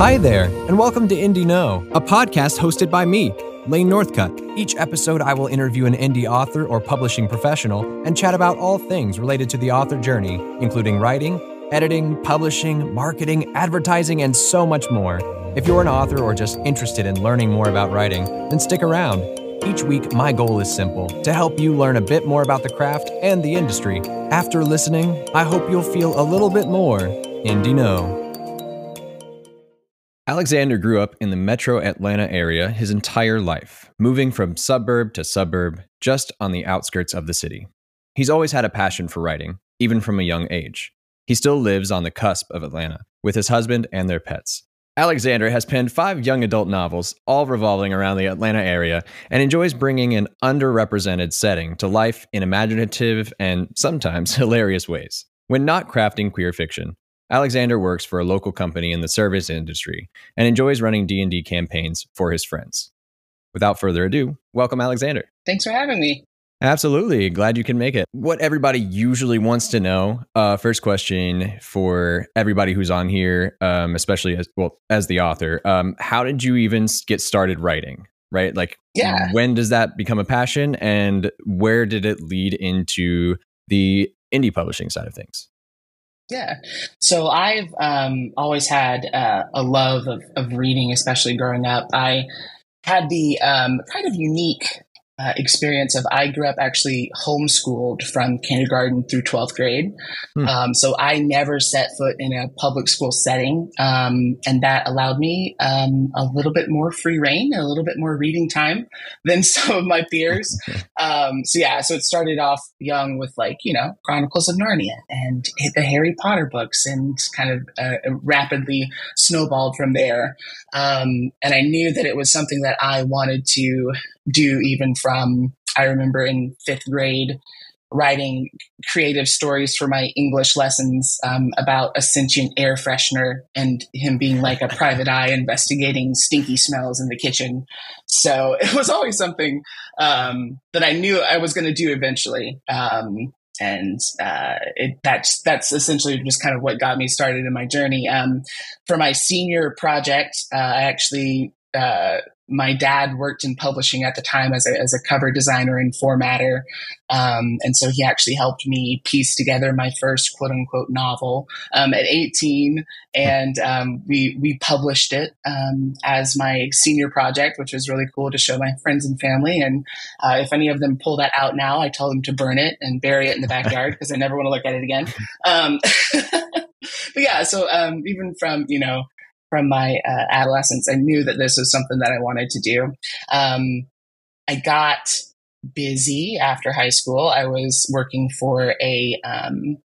Hi there, and welcome to Indie Know, a podcast hosted by me, Lane Northcutt. Each episode, I will interview an indie author or publishing professional and chat about all things related to the author journey, including writing, editing, publishing, marketing, advertising, and so much more. If you're an author or just interested in learning more about writing, then stick around. Each week, my goal is simple to help you learn a bit more about the craft and the industry. After listening, I hope you'll feel a little bit more Indie Know. Alexander grew up in the metro Atlanta area his entire life, moving from suburb to suburb just on the outskirts of the city. He's always had a passion for writing, even from a young age. He still lives on the cusp of Atlanta with his husband and their pets. Alexander has penned five young adult novels, all revolving around the Atlanta area, and enjoys bringing an underrepresented setting to life in imaginative and sometimes hilarious ways. When not crafting queer fiction, Alexander works for a local company in the service industry and enjoys running D&D campaigns for his friends. Without further ado, welcome Alexander. Thanks for having me. Absolutely. Glad you can make it. What everybody usually wants to know, uh, first question for everybody who's on here, um, especially as well as the author, um, how did you even get started writing? Right? Like, yeah. when does that become a passion and where did it lead into the indie publishing side of things? Yeah. So I've um, always had uh, a love of, of reading, especially growing up. I had the um, kind of unique uh, experience of I grew up actually homeschooled from kindergarten through 12th grade. Hmm. Um, so I never set foot in a public school setting. Um, and that allowed me um, a little bit more free reign, a little bit more reading time than some of my peers. Um, so yeah, so it started off young with like, you know, Chronicles of Narnia and the Harry Potter books and kind of uh, rapidly snowballed from there. Um, and I knew that it was something that I wanted to do even from I remember in fifth grade writing creative stories for my English lessons um, about a sentient air freshener and him being like a private eye investigating stinky smells in the kitchen. So it was always something um, that I knew I was going to do eventually. Um, and uh, it, that's that's essentially just kind of what got me started in my journey. Um, for my senior project, uh, I actually uh, my dad worked in publishing at the time as a, as a cover designer and formatter. Um, and so he actually helped me piece together my first quote unquote novel um, at 18. And um, we, we published it um, as my senior project, which was really cool to show my friends and family. And uh, if any of them pull that out now, I tell them to burn it and bury it in the backyard because I never want to look at it again. Um, but yeah, so um, even from, you know, from my uh, adolescence, I knew that this was something that I wanted to do. Um, I got busy after high school. I was working for a, um,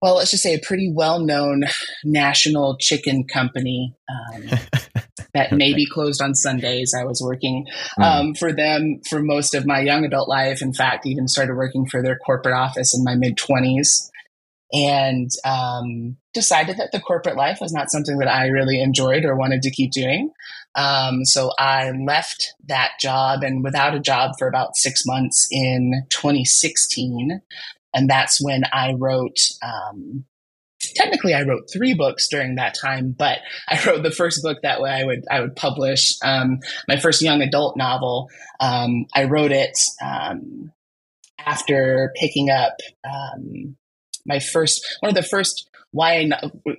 well, let's just say a pretty well known national chicken company um, that maybe closed on Sundays. I was working hmm. um, for them for most of my young adult life. In fact, even started working for their corporate office in my mid 20s and um, decided that the corporate life was not something that I really enjoyed or wanted to keep doing. Um, so I left that job and without a job for about six months in 2016. And that's when I wrote, um, technically I wrote three books during that time, but I wrote the first book that way I would, I would publish, um, my first young adult novel. Um, I wrote it, um, after picking up, um, my first one of the first YA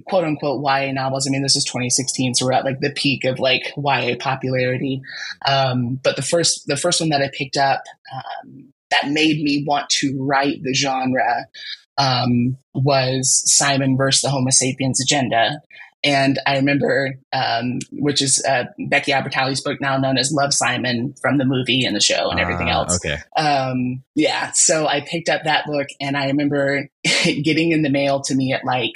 quote unquote YA novels. I mean, this is 2016, so we're at like the peak of like YA popularity. Um, but the first the first one that I picked up um, that made me want to write the genre um, was Simon versus the Homo sapiens agenda. And I remember, um, which is uh, Becky Albertalli's book, now known as Love Simon, from the movie and the show and everything uh, else. Okay. Um, yeah. So I picked up that book, and I remember getting in the mail to me at like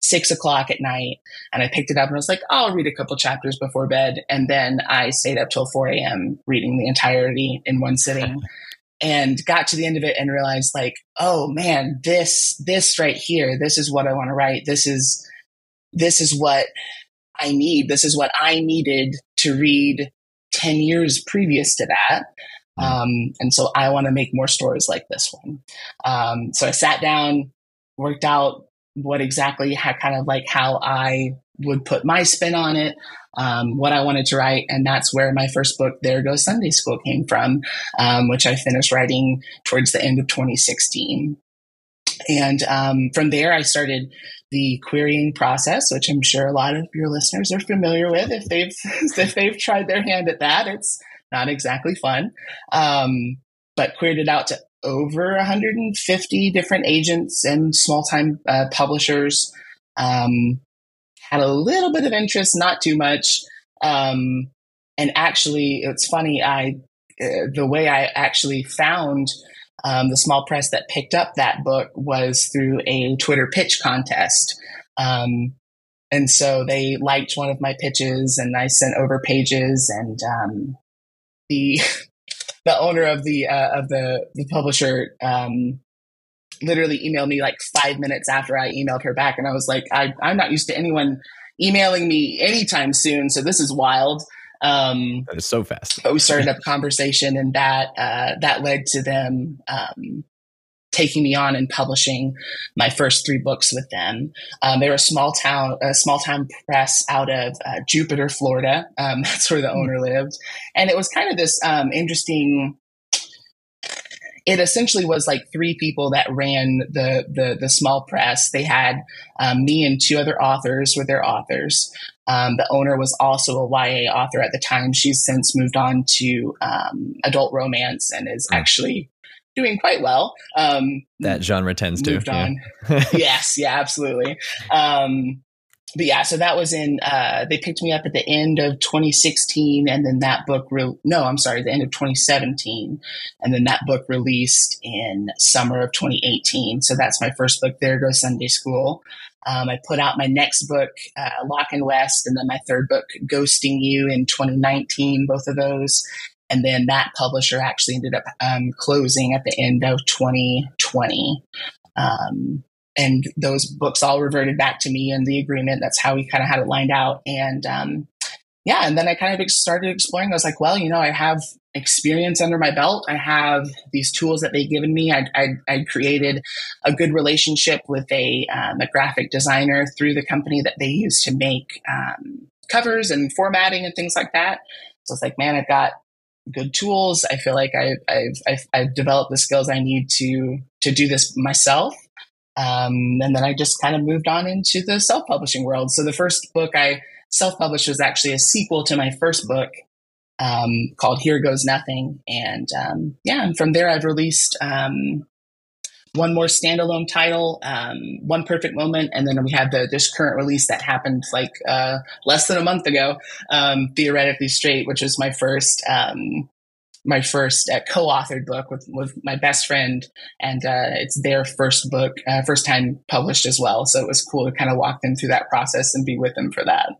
six o'clock at night, and I picked it up and I was like, oh, "I'll read a couple chapters before bed," and then I stayed up till four a.m. reading the entirety in one sitting. and got to the end of it and realized like oh man this this right here this is what i want to write this is this is what I need. This is what I needed to read 10 years previous to that. Hmm. Um, and so I want to make more stories like this one. Um, so I sat down, worked out what exactly had kind of like how I would put my spin on it, um, what I wanted to write. And that's where my first book, There Goes Sunday School, came from, um, which I finished writing towards the end of 2016. And um, from there, I started the querying process, which I'm sure a lot of your listeners are familiar with. If they've if they've tried their hand at that, it's not exactly fun. Um, but queried it out to over 150 different agents and small time uh, publishers. Um, had a little bit of interest, not too much. Um, and actually, it's funny. I uh, the way I actually found um, the small press that picked up that book was through a Twitter pitch contest. Um, and so they liked one of my pitches, and I sent over pages, and um, the the owner of the uh, of the the publisher um, literally emailed me like five minutes after I emailed her back, and I was like, I, I'm not used to anyone emailing me anytime soon, so this is wild. Um, that is so fast. but we started up a conversation, and that uh, that led to them um, taking me on and publishing my first three books with them. Um, they were a small town, a small town press out of uh, Jupiter, Florida. Um, that's where the hmm. owner lived, and it was kind of this um, interesting. It essentially was like three people that ran the the, the small press. They had um, me and two other authors were their authors. Um, the owner was also a YA author at the time. She's since moved on to um, adult romance and is hmm. actually doing quite well. Um, that genre tends to. On. yes, yeah, absolutely. Um, but yeah, so that was in. Uh, they picked me up at the end of 2016, and then that book. Re- no, I'm sorry, the end of 2017, and then that book released in summer of 2018. So that's my first book. There goes Sunday School. Um, I put out my next book, uh, Lock and West, and then my third book, Ghosting You, in 2019. Both of those, and then that publisher actually ended up um, closing at the end of 2020. Um, and those books all reverted back to me in the agreement. That's how we kind of had it lined out. And um, yeah, and then I kind of started exploring. I was like, well, you know, I have experience under my belt. I have these tools that they've given me. I, I, I created a good relationship with a, um, a graphic designer through the company that they use to make um, covers and formatting and things like that. So it's like, man, I've got good tools. I feel like I, I've, I've, I've developed the skills I need to to do this myself. Um, and then I just kind of moved on into the self publishing world. So the first book I self published was actually a sequel to my first book um, called Here Goes Nothing. And um, yeah, and from there I've released um, one more standalone title, um, One Perfect Moment, and then we had the this current release that happened like uh, less than a month ago, um, Theoretically Straight, which was my first um, my first uh, co-authored book with with my best friend, and uh, it's their first book, uh, first time published as well. So it was cool to kind of walk them through that process and be with them for that.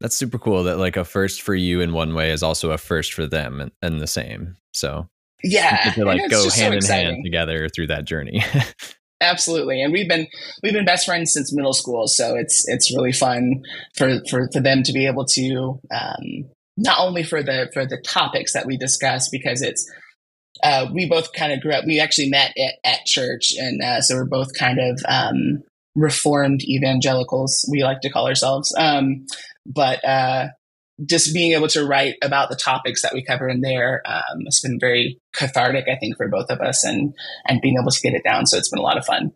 That's super cool. That like a first for you in one way is also a first for them, and, and the same. So yeah to like go hand so in hand together through that journey absolutely and we've been we've been best friends since middle school so it's it's really fun for for, for them to be able to um, not only for the for the topics that we discuss because it's uh, we both kind of grew up we actually met at, at church and uh, so we're both kind of um, reformed evangelicals we like to call ourselves um, but uh, just being able to write about the topics that we cover in there um, has been very cathartic, I think, for both of us, and and being able to get it down. So it's been a lot of fun.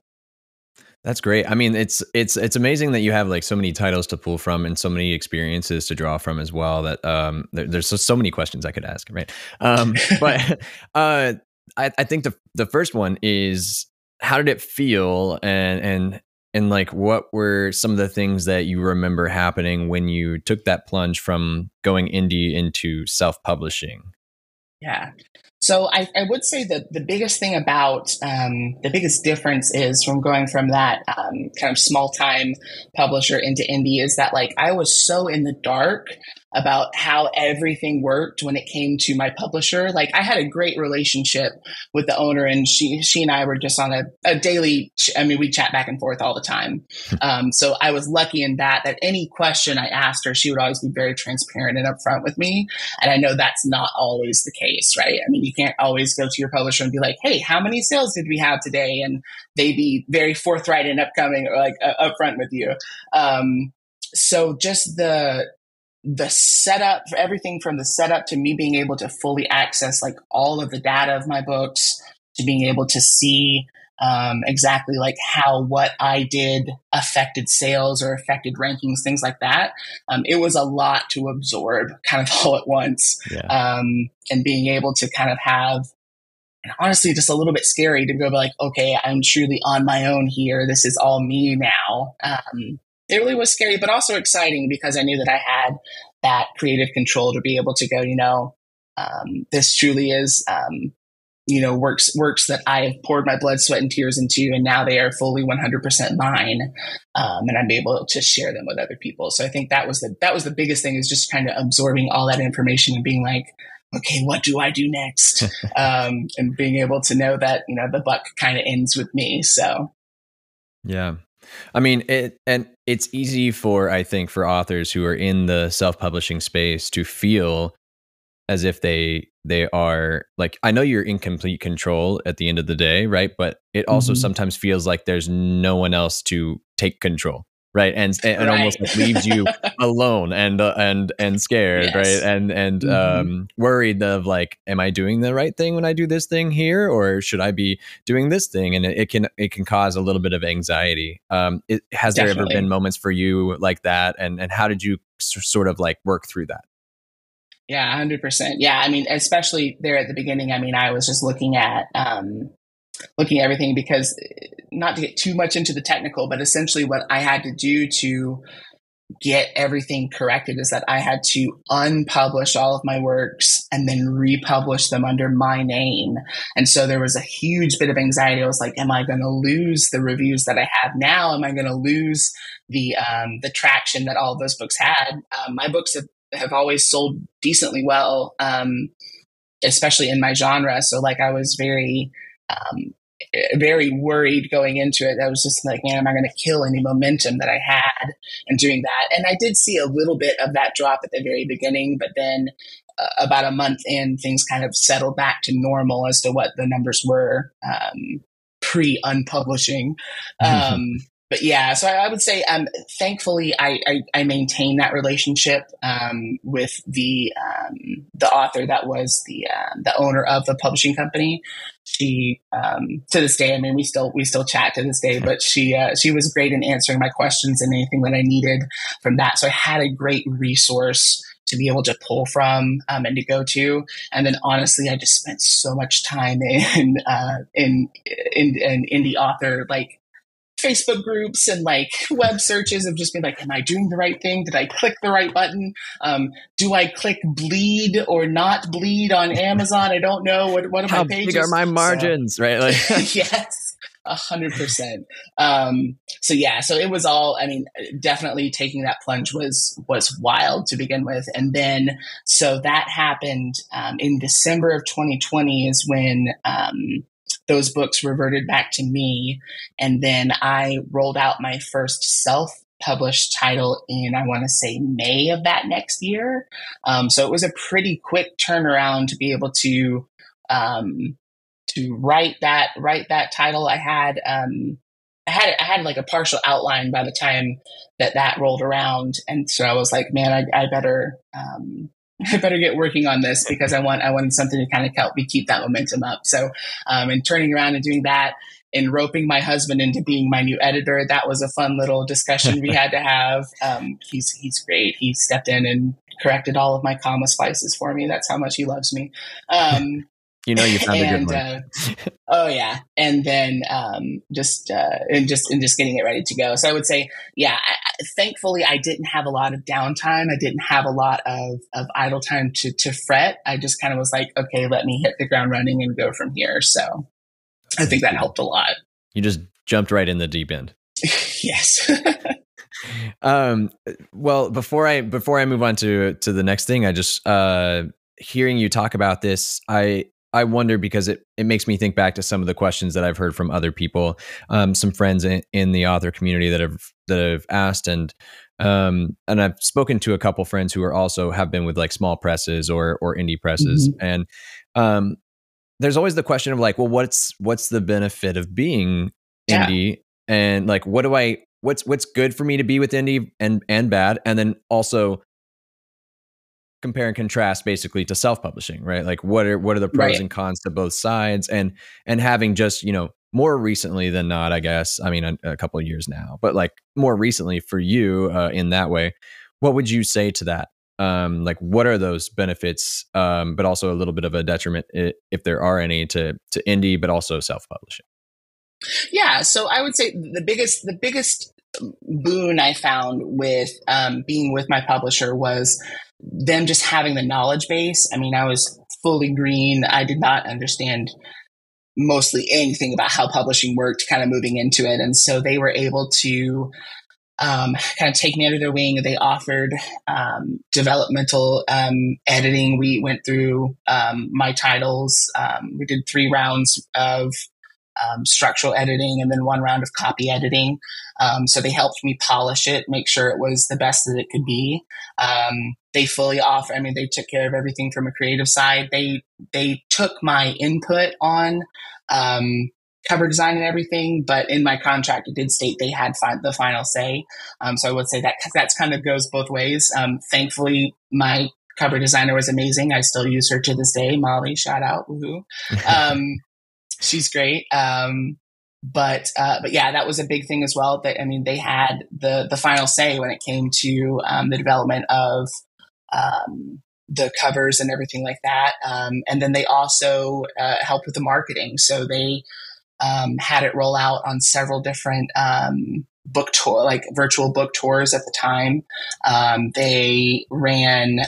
That's great. I mean, it's it's it's amazing that you have like so many titles to pull from and so many experiences to draw from as well. That um, there, there's so, so many questions I could ask, right? Um, but uh, I, I think the the first one is how did it feel and and and like what were some of the things that you remember happening when you took that plunge from going indie into self-publishing? Yeah. So I, I would say that the biggest thing about um, the biggest difference is from going from that um, kind of small time publisher into indie is that like i was so in the dark about how everything worked when it came to my publisher. Like I had a great relationship with the owner and she, she and I were just on a, a daily, I mean, we chat back and forth all the time. Um, so I was lucky in that, that any question I asked her, she would always be very transparent and upfront with me. And I know that's not always the case, right? I mean, you you can't always go to your publisher and be like, "Hey, how many sales did we have today?" and they be very forthright and upcoming or like uh, upfront with you. Um, so just the the setup for everything from the setup to me being able to fully access like all of the data of my books to being able to see um, exactly like how what I did affected sales or affected rankings, things like that. Um, it was a lot to absorb kind of all at once. Yeah. Um, and being able to kind of have, and honestly, just a little bit scary to go like, okay, I'm truly on my own here. This is all me now. It really was scary, but also exciting because I knew that I had that creative control to be able to go, you know, um, this truly is um, you know works works that I have poured my blood, sweat, and tears into, and now they are fully 100% mine, um, and I'm able to share them with other people. So I think that was the that was the biggest thing is just kind of absorbing all that information and being like, okay, what do I do next? um, and being able to know that you know the buck kind of ends with me. So yeah. I mean, it and it's easy for I think for authors who are in the self-publishing space to feel as if they they are like I know you're in complete control at the end of the day, right? But it also mm-hmm. sometimes feels like there's no one else to take control, right? And and, right. almost like leaves you alone and uh, and and scared, yes. right? And and mm-hmm. um, worried of like, am I doing the right thing when I do this thing here, or should I be doing this thing? And it, it can it can cause a little bit of anxiety. Um, it, has Definitely. there ever been moments for you like that, and and how did you sort of like work through that? Yeah, hundred percent. Yeah, I mean, especially there at the beginning. I mean, I was just looking at um, looking at everything because not to get too much into the technical, but essentially what I had to do to get everything corrected is that I had to unpublish all of my works and then republish them under my name. And so there was a huge bit of anxiety. I was like, am I going to lose the reviews that I have now? Am I going to lose the um, the traction that all those books had? Um, my books have have always sold decently well, um, especially in my genre. So like I was very, um, very worried going into it. I was just like, man, am I going to kill any momentum that I had in doing that? And I did see a little bit of that drop at the very beginning, but then uh, about a month in, things kind of settled back to normal as to what the numbers were um, pre unpublishing. Um, but yeah, so I, I would say, um, thankfully, I, I, I, maintain that relationship um, with the um, the author that was the uh, the owner of the publishing company. She um, to this day, I mean, we still we still chat to this day, but she uh, she was great in answering my questions and anything that I needed from that. So I had a great resource to be able to pull from um, and to go to. And then honestly, I just spent so much time in uh, in, in in indie author like Facebook groups and like web searches of just being like, am I doing the right thing? Did I click the right button? Um, do I click bleed or not bleed on Amazon? I don't know. What what are How my pages? big are my margins? So, right? Like yes. A hundred percent. Um, so yeah, so it was all. I mean, definitely taking that plunge was was wild to begin with, and then so that happened um, in December of 2020 is when um, those books reverted back to me. And then I rolled out my first self published title in, I want to say, May of that next year. Um, so it was a pretty quick turnaround to be able to. Um, to write that write that title i had um I had I had like a partial outline by the time that that rolled around, and so I was like, man, I, I better um, I better get working on this because I want I wanted something to kind of help me keep that momentum up. So, um, and turning around and doing that and roping my husband into being my new editor, that was a fun little discussion we had to have. Um, he's he's great. He stepped in and corrected all of my comma splices for me. That's how much he loves me. Um, you know you found and, a good one. Uh, oh yeah, and then um, just uh, and just and just getting it ready to go. So I would say, yeah. I, thankfully, I didn't have a lot of downtime. I didn't have a lot of of idle time to to fret. I just kind of was like, okay, let me hit the ground running and go from here. So I think that helped a lot. You just jumped right in the deep end. yes. um well before i before i move on to to the next thing i just uh hearing you talk about this i I wonder because it, it makes me think back to some of the questions that I've heard from other people, um, some friends in, in, the author community that have that have asked, and um, and I've spoken to a couple friends who are also have been with like small presses or or indie presses, mm-hmm. and um, there's always the question of like, well, what's what's the benefit of being Yeah. indie, and like, what do I what's what's good for me to be with indie and and bad, and then also compare and contrast basically to self-publishing, right? Like, what are what are the pros Right. and cons to both sides, and and having just you know more recently than not, I guess. I mean, a, a couple of years now, but like more recently for you uh, in that way, what would you say to that? Um, like, what are those benefits, um, but also a little bit of a detriment, if there are any, to to indie, but also self-publishing. Yeah, so I would say the biggest the biggest boon I found with um, being with my publisher was them just having the knowledge base. I mean, I was fully green. I did not understand mostly anything about how publishing worked, kind of moving into it, and so they were able to um, kind of take me under their wing. They offered um, developmental um, editing. We went through um, my titles. Um, we did three rounds of um, structural editing and then one round of copy editing. Um, so they helped me polish it, make sure it was the best that it could be. Um, they fully offer. I mean, they took care of everything from a creative side. They they took my input on um, cover design and everything, but in my contract it did state they had fi- the final say. Um, so I would say that that's kind of goes both ways. Um, thankfully, my cover designer was amazing. I still use her to this day. Molly, shout out, woohoo! Um, she's great. Um, but uh, but yeah, that was a big thing as well. That I mean, they had the the final say when it came to um, the development of um, the covers and everything like that. Um, and then they also uh, helped with the marketing. So they um, had it roll out on several different um, book tour, like virtual book tours at the time. Um, they ran,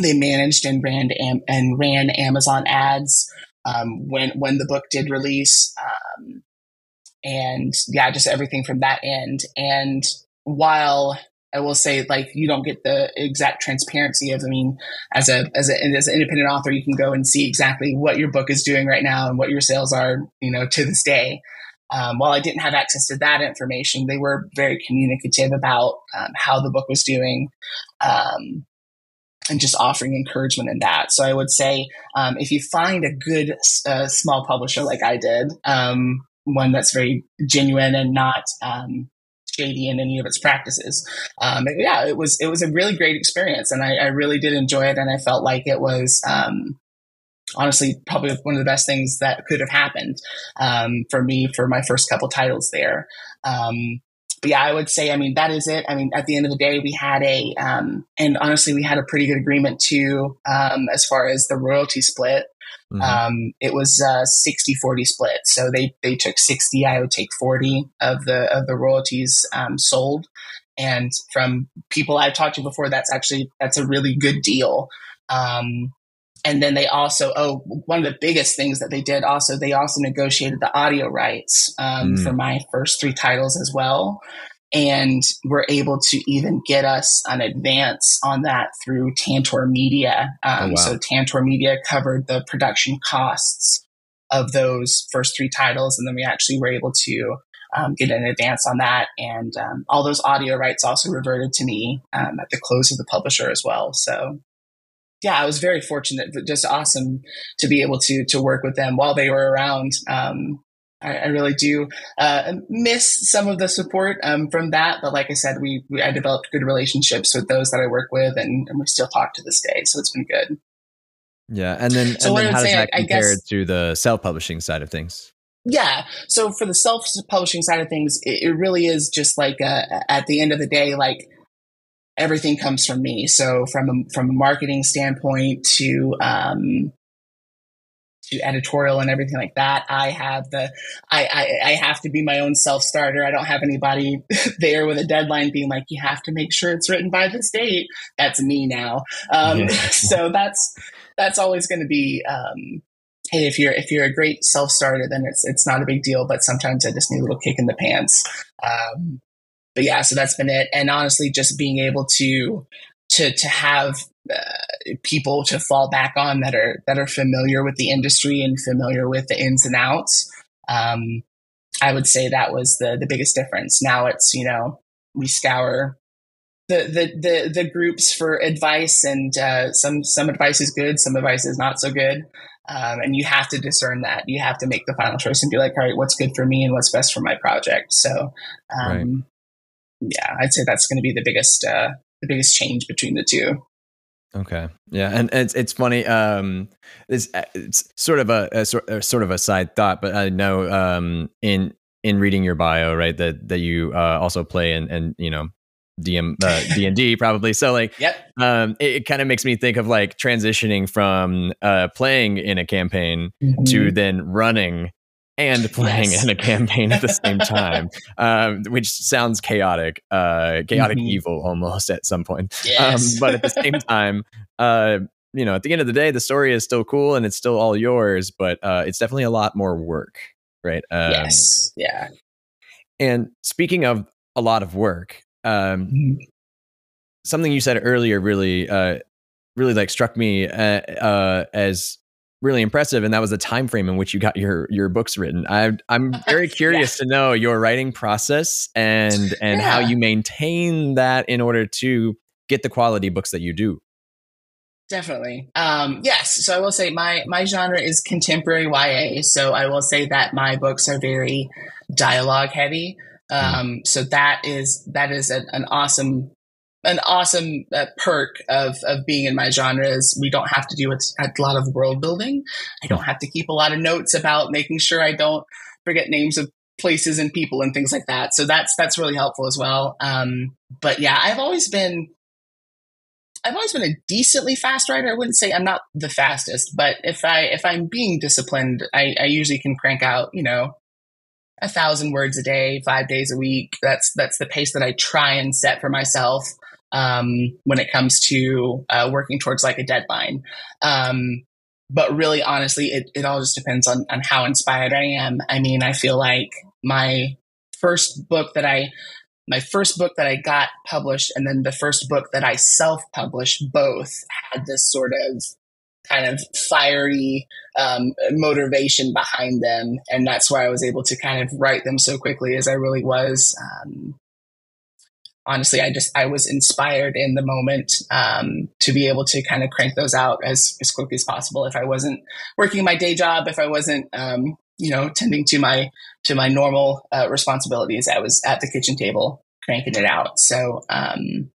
they managed and ran am- and ran Amazon ads um, when when the book did release, um, and yeah, just everything from that end. And while I will say, like, you don't get the exact transparency of. I mean, as a as a as an independent author, you can go and see exactly what your book is doing right now and what your sales are, you know, to this day. Um, while I didn't have access to that information, they were very communicative about um, how the book was doing, um, and just offering encouragement in that. So I would say, um, if you find a good uh, small publisher like I did, um, one that's very genuine and not um, shady in any of its practices. Um, yeah, it was it was a really great experience, and I, I, really did enjoy it, and I felt like it was um, honestly probably one of the best things that could have happened um, for me for my first couple titles there. Um, but yeah, I would say, I mean, that is it. I mean, at the end of the day, we had a, um, and honestly, we had a pretty good agreement too, um, as far as the royalty split. Mm-hmm. Um, it was a 60 40 split. So they, they took 60, I would take 40 of the, of the royalties, um, sold. And from people I've talked to before, that's actually, that's a really good deal. Um, and then they also, oh, one of the biggest things that they did also, they also negotiated the audio rights um, mm. for my first three titles as well. And were able to even get us an advance on that through Tantor Media. Um, oh, wow. So Tantor Media covered the production costs of those first three titles. And then we actually were able to um, get an advance on that. And um, all those audio rights also reverted to me um, at the close of the publisher as well. So yeah, I was very fortunate, but just awesome to be able to to work with them while they were around. Um, I, I, really do uh, miss some of the support um, from that, but like I said, we, we, I developed good relationships with those that I work with, and, and we still talk to this day. So it's been good. Yeah, and then, so and then how does that I, compare guess, to the self publishing side of things? Yeah. So for the self publishing side of things, it, it really is just like uh, at the end of the day, like everything comes from me. So from a, from a marketing standpoint to um, to editorial and everything like that, I have the I, I, I have to be my own self starter. I don't have anybody there with a deadline being like you have to make sure it's written by this date. That's me now. Um, yeah. so that's that's always going to be. Um, hey, if you're if you're a great self starter, then it's it's not a big deal. But sometimes I just need a little kick in the pants. Um, but yeah, so that's been it. And honestly, just being able to to to have uh, people to fall back on that are that are familiar with the industry and familiar with the ins and outs. Um, I would say that was the the biggest difference. Now it's you know we scour the, the the the groups for advice, and uh, some some advice is good, some advice is not so good, um, and you have to discern that. You have to make the final choice and be like, all right, what's good for me and what's best for my project. So, um, right. Yeah, I'd say that's going to be the biggest uh, the biggest change between the two. Okay. Yeah, and it's it's funny. Um, it's it's sort of a, a, sort of a side thought, but I know um in in reading your bio, right, that that you uh, also play and and you know DM uh, D and D probably. So like, yep. Um, it, it kind of makes me think of like transitioning from uh, playing in a campaign mm-hmm. to then running and playing yes. in a campaign at the same time, um, which sounds chaotic, uh, chaotic mm-hmm. evil almost at some point. Um, yes. Um, but at the same time, uh, you know, at the end of the day, the story is still cool and it's still all yours, but uh, it's definitely a lot more work, right? Um, yes. Yeah. And speaking of a lot of work, um, mm-hmm. something you said earlier really, uh, really like struck me uh, uh, as really impressive, and that was the time frame in which you got your your books written. I, I'm very curious yeah. to know your writing process and and yeah. how you maintain that in order to get the quality books that you do. Definitely. Um, yes. So I will say my my genre is contemporary YA. So I will say that my books are very dialogue heavy. Mm. Um, so that is that is a, an awesome an awesome uh, perk of of being in my genre is we don't have to do a, lot of world building. I don't have to keep a lot of notes about making sure I don't forget names of places and people and things like that. So that's that's really helpful as well. Um, but yeah, I've always been I've always been a decently fast writer. I wouldn't say I'm not the fastest, but if I if I'm being disciplined, I, I usually can crank out you know a thousand words a day, five days a week. That's that's the pace that I try and set for myself um, when it comes to uh, working towards like a deadline. Um, but really, honestly, it, it all just depends on, on how inspired I am. I mean, I feel like my first book that I, my first book that I got published and then the first book that I self published both had this sort of kind of fiery um, motivation behind them. And that's why I was able to kind of write them so quickly as I really was. Um, honestly, I just I was inspired in the moment um, to be able to kind of crank those out as as quickly as possible. If I wasn't working my day job, if I wasn't um, you know tending to my to my normal uh, responsibilities, I was at the kitchen table cranking it out. So um,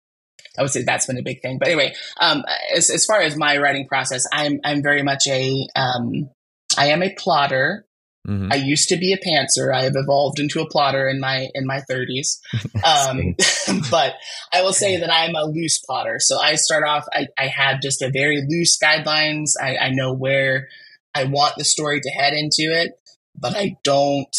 I would say that's been a big thing. But anyway, um, as as far as my writing process, I'm I'm very much a um, I am a plotter. Mm-hmm. I used to be a pantser. I have evolved into a plotter in my in my 30s. Um, but I will say that I'm a loose plotter. So I start off. I, I have just a very loose guidelines. I, I know where I want the story to head into it, but I don't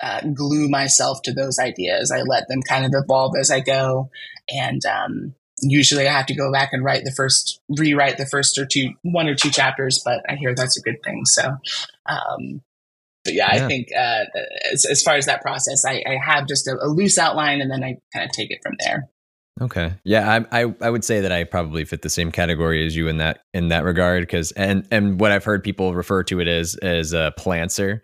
uh, glue myself to those ideas. I let them kind of evolve as I go, and um, usually I have to go back and write the first, rewrite the first or two, one or two chapters. But I hear that's a good thing. So. Um, but yeah, yeah, I think uh, as, as far as that process, I, I have just a, a loose outline and then I kind of take it from there. Okay. Yeah, I, I, I would say that I probably fit the same category as you in that in that regard because and and what I've heard people refer to it as as a plantser.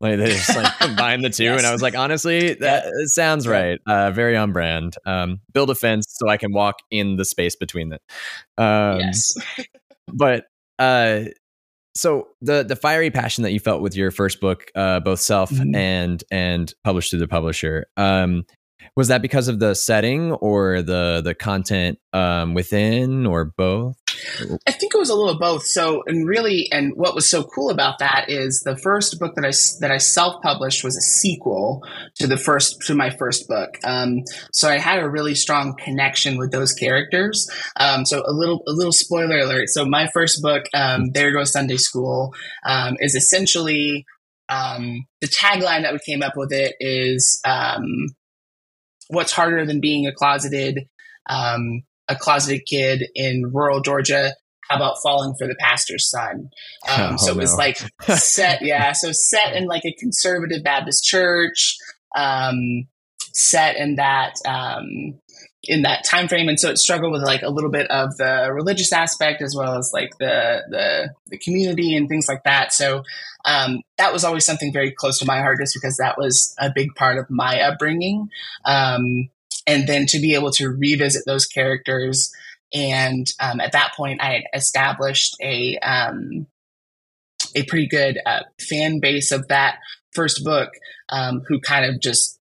Like they just like combine the two, yes. and I was like, honestly, that yeah. sounds right. Uh, very on brand. Um, build a fence so I can walk in the space between them. Um, yes. but uh, so the the fiery passion that you felt with your first book, uh, both self mm-hmm. and and published through the publisher, um, was that because of the setting or the the content um, within, or both? I think it was a little both. So, and really, and what was so cool about that is the first book that I that I self published was a sequel to the first to my first book. Um, so I had a really strong connection with those characters. Um, so a little a little spoiler alert. So my first book, um, There Goes Sunday School, um, is essentially um, the tagline that we came up with. It is um, what's harder than being a closeted um, a closeted kid in rural Georgia. How about falling for the pastor's son? Um, oh, so it was no. like set, yeah. So set in like a conservative Baptist church, um, set in that um, in that time frame, and so it struggled with like a little bit of the religious aspect as well as like the the, the community and things like that. So um, that was always something very close to my heart, just because that was a big part of my upbringing. Um, and then to be able to revisit those characters. And um, at that point, I had established a um, a pretty good uh, fan base of that first book, um, who kind of just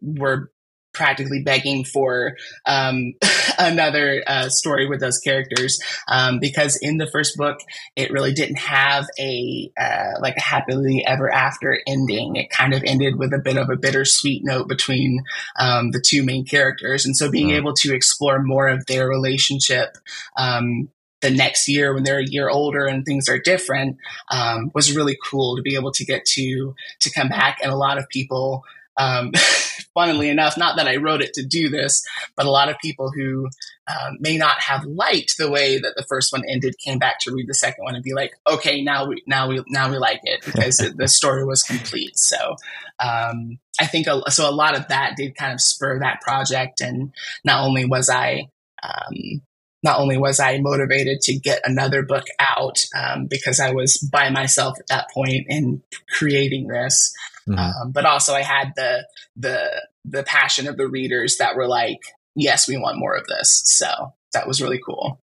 were practically begging for um, another uh, story with those characters um, because in the first book it really didn't have a uh, like a happily ever after ending. It kind of ended with a bit of a bittersweet note between um, the two main characters. And so being mm. able to explore more of their relationship um, the next year when they're a year older and things are different um, was really cool to be able to get to to come back. And a lot of people um, funnily enough, not that I wrote it to do this, but a lot of people who um, may not have liked the way that the first one ended came back to read the second one and be like, okay, now we now we now we like it because the story was complete. So um, I think a, so. A lot of that did kind of spur that project, and not only was I um, not only was I motivated to get another book out um, because I was by myself at that point in creating this, Mm-hmm. Um, but also I had the the the passion of the readers that were like, yes, we want more of this. So that was really cool.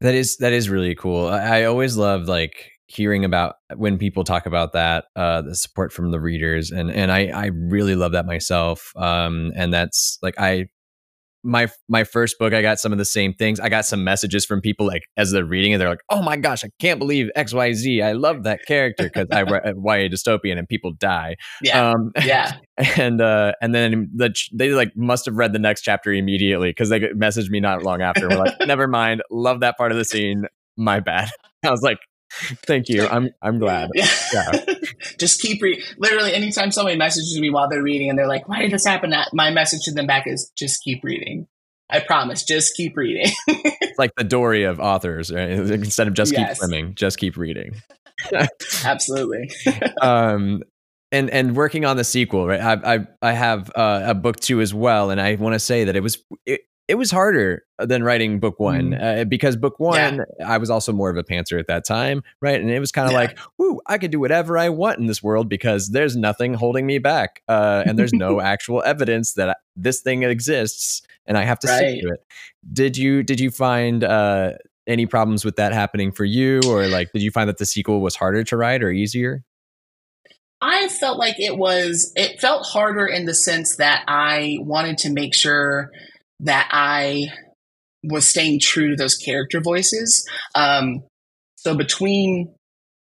That is that is really cool. I, I always love like hearing about when people talk about that uh the support from the readers and and I I really love that myself um and that's like I my my first book, I got some of the same things. I got some messages from people like as they're reading it, they're like, "Oh my gosh, I can't believe X Y Z. I love that character because I write YA dystopian and people die." Yeah, um, yeah. And uh, and then the they like must have read the next chapter immediately because they messaged me not long after. We're like, "Never mind, love that part of the scene. My bad." I was like, Thank you. I'm I'm glad. Yeah. yeah. Just keep reading. Literally, anytime somebody messages me while they're reading and they're like, "Why did this happen?" My message to them back is, "Just keep reading." I promise. Just keep reading. it's like the Dory of authors, right? Instead of just yes. keep swimming, just keep reading. Absolutely. um, and and working on the sequel, right? I I I have uh, a book two as well, and I want to say that it was it, it was harder than writing book one mm. uh, because book one yeah. i was also more of a pantser at that time right and it was kind of yeah. like whoo i could do whatever i want in this world because there's nothing holding me back uh, and there's no actual evidence that this thing exists and i have to right. stick to it did you did you find uh, any problems with that happening for you or like did you find that the sequel was harder to write or easier I felt like it was, it felt harder in the sense that I wanted to make sure that I was staying true to those character voices. Um, so between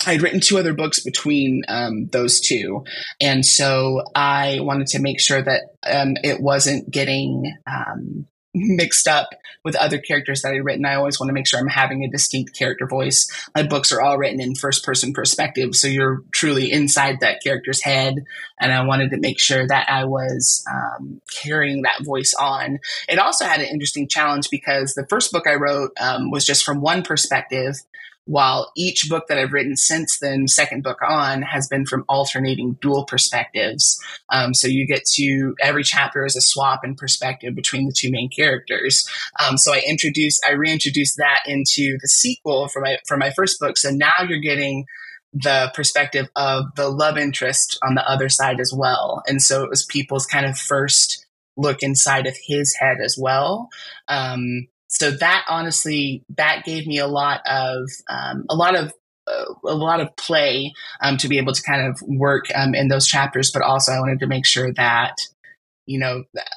I'd written two other books between um, those two, and so I wanted to make sure that um, it wasn't getting um, mixed up with other characters that I'd written. I always want to make sure I'm having a distinct character voice. My books are all written in first person perspective, so you're truly inside that character's head. And I wanted to make sure that I was um, carrying that voice on. It also had an interesting challenge because the first book I wrote um, was just from one perspective while each book that I've written since then, second book on, has been from alternating dual perspectives. Um, so you get to every chapter is a swap in perspective between the two main characters. Um, so I introduced, I reintroduced that into the sequel for my for my first book. So now you're getting the perspective of the love interest on the other side as well. And so it was people's kind of first look inside of his head as well. Um, so that honestly that gave me a lot of um, a lot of uh, a lot of play um, to be able to kind of work um, in those chapters but also i wanted to make sure that you know that,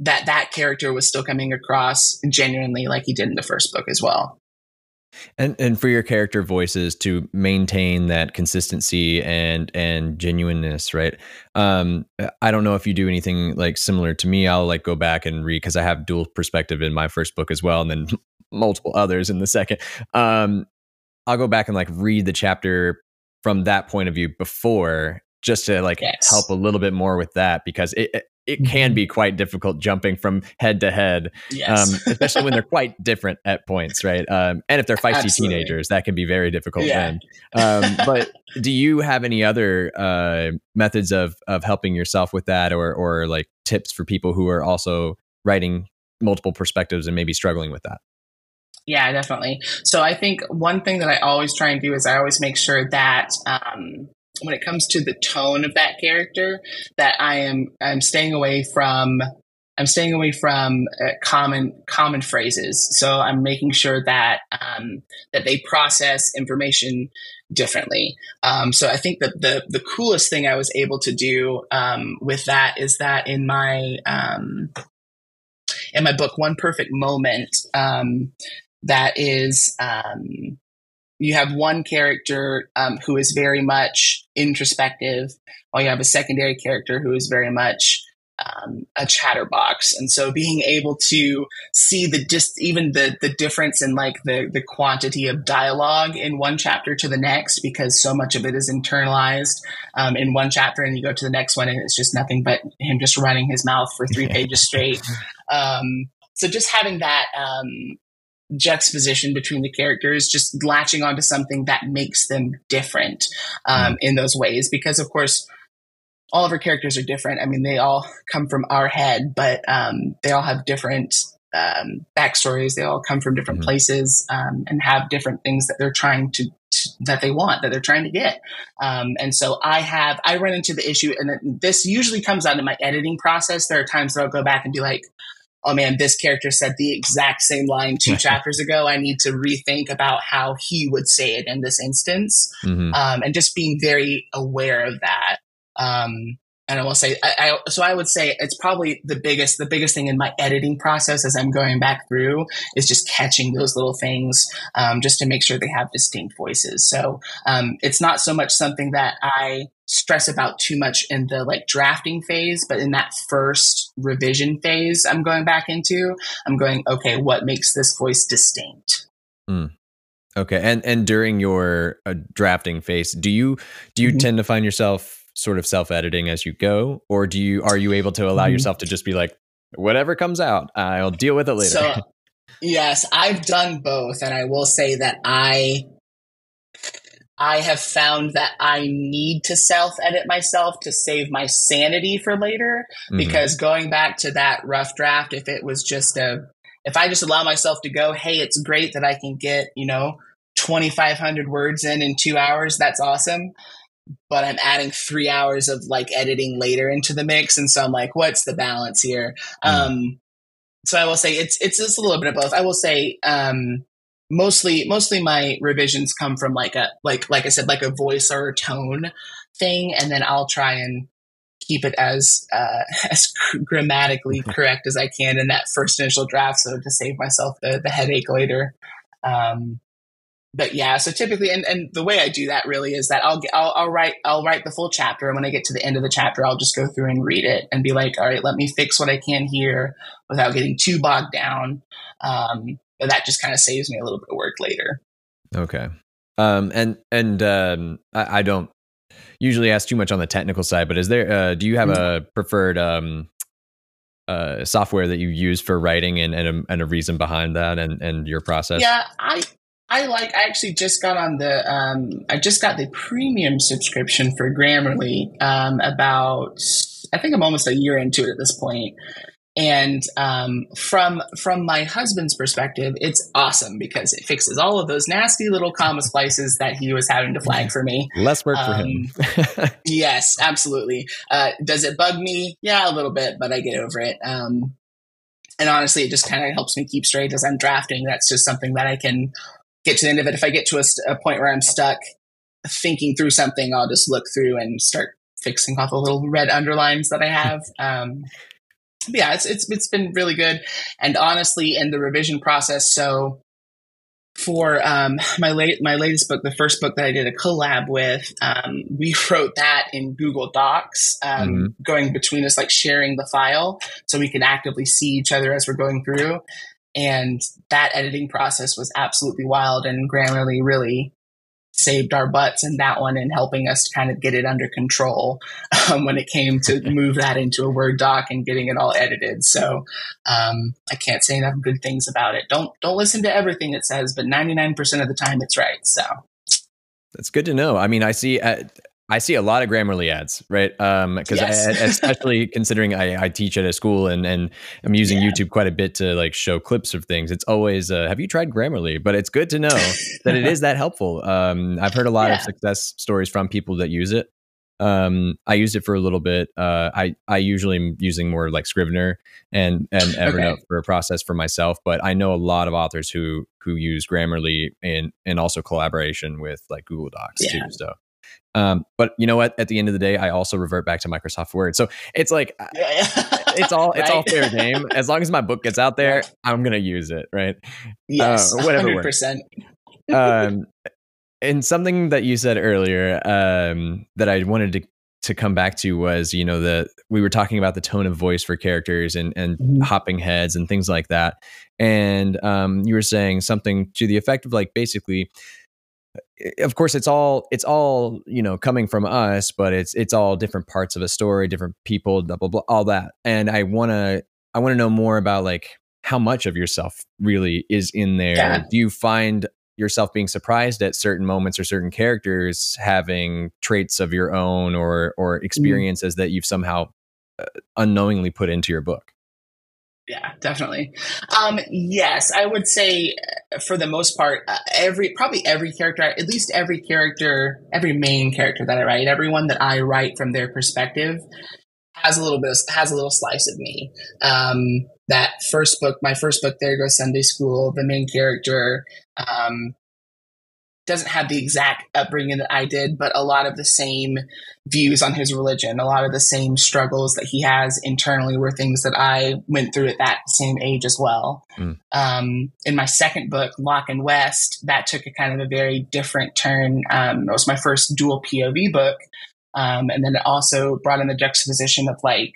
that that character was still coming across genuinely like he did in the first book as well and and for your character voices to maintain that consistency and and genuineness right? Um i don't know if you do anything like similar to me. I'll like go back and read because i have dual perspective in my first book as well and then multiple others in the second. Um i'll go back and like read the chapter from that point of view before just to like yes. help a little bit more with that because it it can mm-hmm. be quite difficult jumping from head to head, yes. um, especially when they're quite different at points, right? Um, and if they're feisty Absolutely. teenagers, that can be very difficult yeah. then. Um, but do you have any other uh, methods of of helping yourself with that, or or like tips for people who are also writing multiple perspectives and maybe struggling with that? Yeah, definitely. So I think one thing that I always try and do is I always make sure that um, when it comes to the tone of that character that I am I'm staying away from I'm staying away from uh, common common phrases. So I'm making sure that um, that they process information differently. Um, so I think that the the coolest thing I was able to do um, with that is that in my um, in my book One Perfect Moment, um, that is um, you have one character um, who is very much introspective, while you have a secondary character who is very much um, a chatterbox. And so being able to see the just even the the difference in like the the quantity of dialogue in one chapter to the next, because so much of it is internalized um, in one chapter, and you go to the next one, and it's just nothing but him just running his mouth for three pages straight. Um, so just having that um, juxtaposition between the characters, just latching onto something that makes them different um, mm. in those ways. Because, of course, all of our characters are different. I mean, they all come from our head, but um, they all have different um, backstories. They all come from different mm-hmm. places um, and have different things that they're trying to, to, that they want that they're trying to get. Um, and so I have I run into the issue, and this usually comes out in my editing process. There are times that I'll go back and be like, oh man, this character said the exact same line two chapters ago. I need to rethink about how he would say it in this instance. Mm-hmm. Um, and just being very aware of that. Um, and I will say, I, I, so I would say it's probably the biggest, the biggest thing in my editing process as I'm going back through is just catching those little things, um, just to make sure they have distinct voices. So, um, it's not so much something that I stress about too much in the like drafting phase, but in that first revision phase, I'm going back into, I'm going, okay, what makes this voice distinct? Mm. Okay. And, and during your uh, drafting phase, do you, do you mm-hmm. tend to find yourself sort of self-editing as you go or do you are you able to allow mm-hmm. yourself to just be like whatever comes out i'll deal with it later so, yes i've done both and i will say that i i have found that i need to self-edit myself to save my sanity for later mm-hmm. because going back to that rough draft if it was just a if i just allow myself to go hey it's great that i can get you know 2500 words in in two hours that's awesome but I'm adding three hours of like editing later into the mix. And so I'm like, what's the balance here? Mm. Um, so I will say it's, it's just a little bit of both. I will say, um, mostly, mostly my revisions come from like a, like, like I said, like a voice or a tone thing. And then I'll try and keep it as, uh, as grammatically correct as I can in that first initial draft. So to save myself the, the headache later. Um, but yeah, so typically, and, and the way I do that really is that I'll, I'll, I'll write I'll write the full chapter, and when I get to the end of the chapter, I'll just go through and read it and be like, all right, let me fix what I can here without getting too bogged down. Um, but that just kind of saves me a little bit of work later. Okay. Um, and and um, I, I don't usually ask too much on the technical side, but is there uh, do you have mm-hmm. a preferred um, uh, software that you use for writing and and a, and a reason behind that and and your process? Yeah, I I like. I actually just got on the. Um, I just got the premium subscription for Grammarly. Um, about I think I'm almost a year into it at this point. And um, from from my husband's perspective, it's awesome because it fixes all of those nasty little comma splices that he was having to flag for me. Less work for him. Um, yes, absolutely. Uh, does it bug me? Yeah, a little bit, but I get over it. Um, and honestly, it just kind of helps me keep straight as I'm drafting. That's just something that I can get to the end of it. If I get to a, a point where I'm stuck thinking through something, I'll just look through and start fixing off the little red underlines that I have. Um, yeah, it's it's it's been really good, and honestly, in the revision process, so for um, my late my latest book, the first book that I did a collab with, um, we wrote that in Google Docs, um, mm-hmm. going between us, like sharing the file, so we can actively see each other as we're going through. And that editing process was absolutely wild. And Grammarly really saved our butts in that one and helping us to kind of get it under control um, when it came to move that into a Word doc and getting it all edited. So um, I can't say enough good things about it. Don't don't listen to everything it says, but ninety nine percent of the time it's right. So that's good to know. I mean, I see. Uh, I see a lot of Grammarly ads, right? Because um, yes. especially considering I, I, teach at a school and and I'm using yeah. YouTube quite a bit to like show clips of things. It's always, uh, have you tried Grammarly? But it's good to know that it is that helpful. Um, I've heard a lot yeah. of success stories from people that use it. Um, I used it for a little bit. Uh, I I usually am using more like Scrivener and and Evernote okay. for a process for myself, but I know a lot of authors who who use Grammarly and and also collaboration with like Google Docs yeah. too. So um, but you know what? At the end of the day, I also revert back to Microsoft Word. So it's like yeah, it's all it's right? all fair game. As long as my book gets out there, I'm gonna use it, right? Yes, uh, whatever. percent um, and something that you said earlier um, that I wanted to to come back to was you know the we were talking about the tone of voice for characters and and mm-hmm. hopping heads and things like that and um, you were saying something to the effect of like basically of course it's all it's all you know coming from us but it's it's all different parts of a story different people blah blah blah all that and i want to i want to know more about like how much of yourself really is in there yeah. do you find yourself being surprised at certain moments or certain characters having traits of your own or or mm. experiences mm. that you've somehow uh, unknowingly put into your book yeah definitely. Um, yes i would say uh, for the most part uh, every probably every character at least every character every main character that i write everyone that i write from their perspective has a little bit of, has a little slice of me. Um, that first book my first book there goes sunday school the main character um, doesn't have the exact upbringing that I did, but a lot of the same views on his religion, a lot of the same struggles that he has internally were things that I went through at that same age as well. Mm. Um, in my second book, Locke and West, that took a kind of a very different turn. Um, it was my first dual POV book. Um, and then it also brought in the juxtaposition of like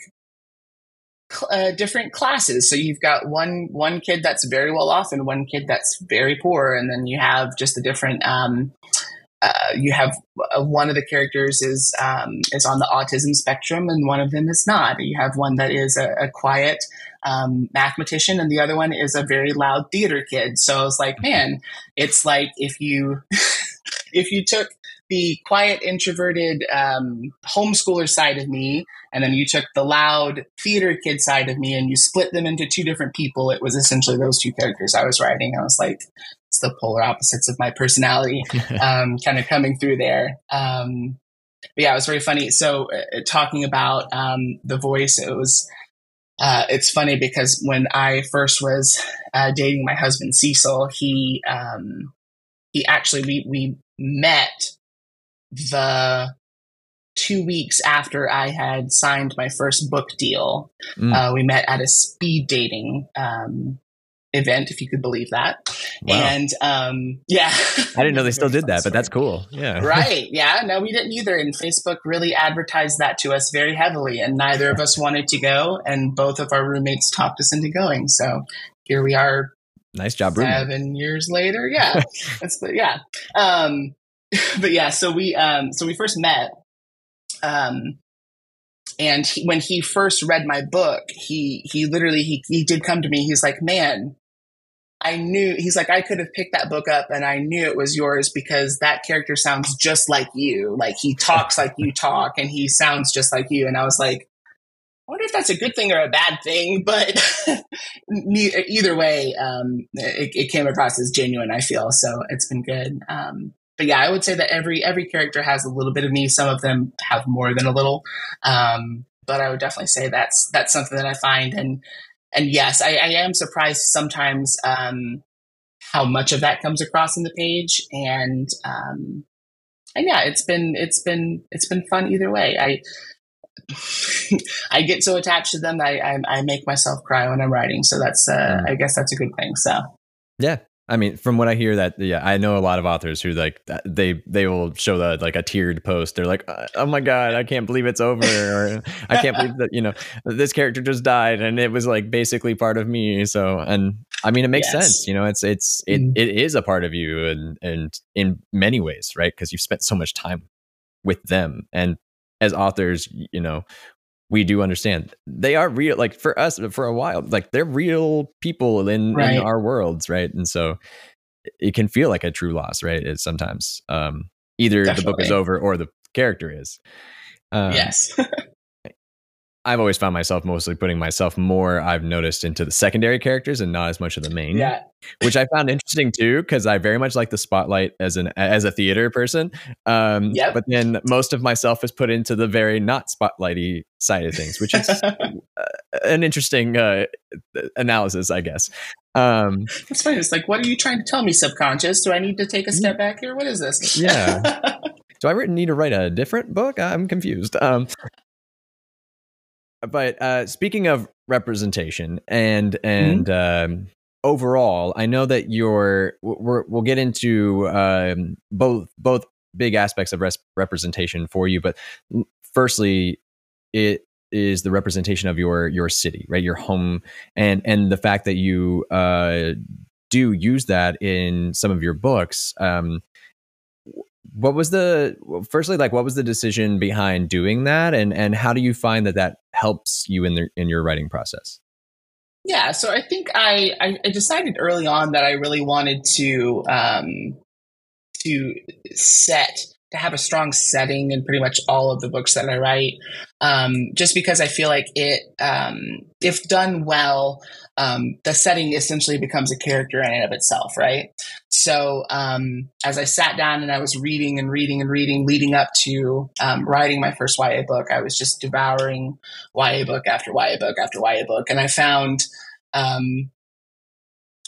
uh, different classes. So you've got one one kid that's very well off and one kid that's very poor, and then you have just the different. Um, uh, you have uh, one of the characters is um, is on the autism spectrum, and one of them is not. You have one that is a, a quiet um, mathematician, and the other one is a very loud theater kid. So I was like, man, it's like if you if you took the quiet, introverted um, homeschooler side of me, and then you took the loud theater kid side of me, and you split them into two different people. It was essentially those two characters I was writing. I was like, it's the polar opposites of my personality, um, kind of coming through there. Um, but yeah, it was very funny. So, uh, talking about um, the voice, it was. Uh, it's funny because when I first was uh, dating my husband Cecil, he um, he actually we we met the two weeks after I had signed my first book deal. Mm. Uh, we met at a speed dating um, event, if you could believe that. Wow. And um, yeah, I didn't know they still did that, story. but that's cool. Yeah, right. Yeah, no, we didn't either. And Facebook really advertised that to us very heavily, and neither of us wanted to go, and both of our roommates talked us into going. So here we are. Nice job, seven roommate. years later. Yeah, that's the, yeah. Um, but yeah, so we um, so we first met, um, and he, when he first read my book, he he literally he he did come to me. He's like, "Man, I knew." He's like, "I could have picked that book up, and I knew it was yours because that character sounds just like you. Like he talks like you talk, and he sounds just like you." And I was like, I wonder if that's a good thing or a bad thing, but either way, um, it, it, came across as genuine. I feel so it's been good. Um, but yeah, I would say that every every character has a little bit of me. Some of them have more than a little, um, but I would definitely say that's that's something that I find. And and yes, I, I am surprised sometimes um, how much of that comes across in the page. And um, and yeah, it's been it's been it's been fun either way. I I get so attached to them I, I, I make myself cry when I'm writing. So that's uh, mm. I guess that's a good thing. So yeah, I mean, from what I hear, that yeah, I know a lot of authors who like they they will show the like a tiered post. They're like, oh my god, I can't believe it's over, or I can't believe that you know this character just died, and it was like basically part of me. So, and I mean, it makes yes. sense. You know, it's it's it, mm. it is a part of you, and and in many ways, right? Because you've spent so much time with them, and as authors, you know, we do understand. They are real like for us for a while like they're real people in, right. in our worlds right? And so it can feel like a true loss right? It's sometimes um either Definitely. the book is over or the character is. Um, yes I've always found myself mostly putting myself more I've noticed into the secondary characters and not as much of the main. Yeah. Which I found interesting too, because I very much like the spotlight as an as a theater person. Um Yep. but then most of myself is put into the very not spotlighty side of things, which is uh, an interesting uh, analysis, I guess. Um It's funny. It's like, what are you trying to tell me, subconscious? Do I need to take a step back here? What is this? Yeah. do I need to write a different book? I'm confused. Um but uh speaking of representation and and um overall, I know that you're we're, we'll get into um, both both big aspects of res- representation for you, but firstly, it is the representation of your your city, right? Your home, and and the fact that you uh, do use that in some of your books. Um, what was the firstly like what was the decision behind doing that? And and how do you find that that helps you in the in your writing process? Yeah, so I think I, I decided early on that I really wanted to um, to set to have a strong setting in pretty much all of the books that I write, um, just because I feel like it, um, if done well, um, the setting essentially becomes a character in and of itself, right? So um, as I sat down and I was reading and reading and reading, leading up to um, writing my first YA book, I was just devouring YA book after YA book after YA book, and I found um,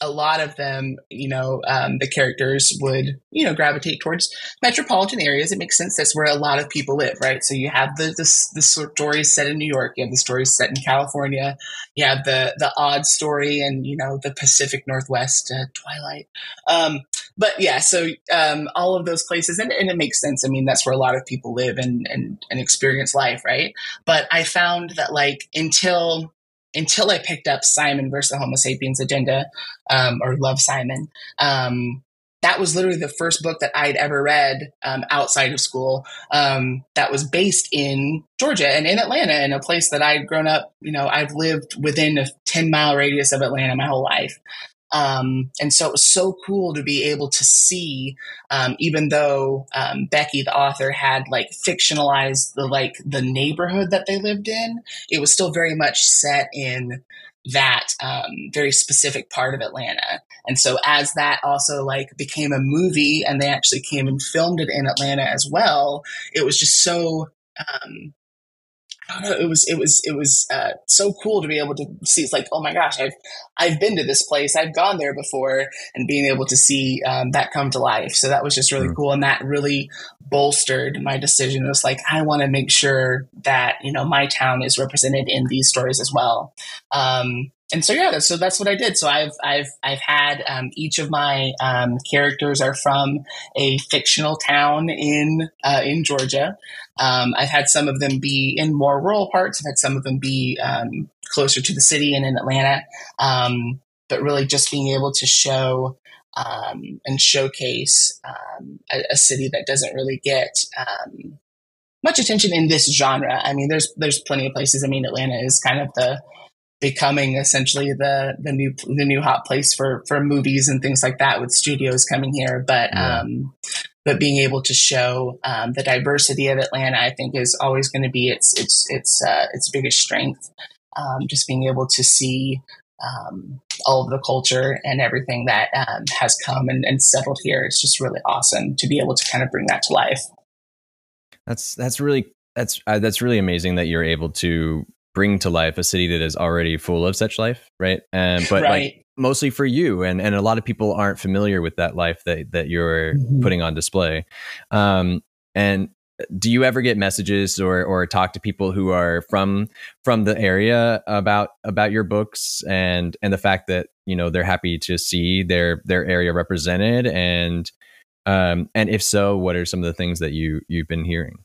a lot of them, you know, um, the characters would, you know, gravitate towards metropolitan areas. It makes sense. That's where a lot of people live, right? So you have the the, the stories set in New York. You have the stories set in California. You have the the odd story and you know the Pacific Northwest, uh, Twilight. Um, but yeah, so um, all of those places, and, and, it makes sense. I mean, that's where a lot of people live and and and experience life, right? But I found that like until until I picked up Simon versus the Homo sapiens agenda um, or Love Simon. Um, that was literally the first book that I'd ever read um, outside of school um, that was based in Georgia and in Atlanta, in a place that I'd grown up. You know, I've lived within a 10 mile radius of Atlanta my whole life. Um, and so it was so cool to be able to see, um, even though um, Becky, the author, had like fictionalized the like the neighborhood that they lived in, it was still very much set in that um, very specific part of Atlanta. And so as that also like became a movie and they actually came and filmed it in Atlanta as well, it was just so um, I don't know. It was it was it was uh, so cool to be able to see. It's like, oh my gosh, I've I've been to this place, I've gone there before, and being able to see um, that come to life. So that was just really mm. cool, and that really bolstered my decision. It was like I want to make sure that you know my town is represented in these stories as well. Um, and so yeah, so that's what I did. So I've I've I've had um, each of my um, characters are from a fictional town in uh, in Georgia. Um, I've had some of them be in more rural parts. I've had some of them be um, closer to the city and in Atlanta. Um, but really, just being able to show um, and showcase a, a, city that doesn't really get much attention in this genre. I mean, there's there's plenty of places. I mean, Atlanta is kind of the becoming essentially the the new the new hot place for for movies and things like that with studios coming here. But yeah. um but being able to show um, the diversity of Atlanta I think is always going to be its its its uh, its biggest strength. Um, just being able to see um, all of the culture and everything that um, has come and, and settled here it's just really awesome to be able to kind of bring that to life. That's that's really that's uh, that's really amazing that you're able to bring to life a city that is already full of such life, right? And but right. like mostly for you, and and a lot of people aren't familiar with that life that that you're mm-hmm. putting on display. Um, and do you ever get messages or or talk to people who are from from the area about about your books and and the fact that you know they're happy to see their their area represented and um and if so what are some of the things that you you've been hearing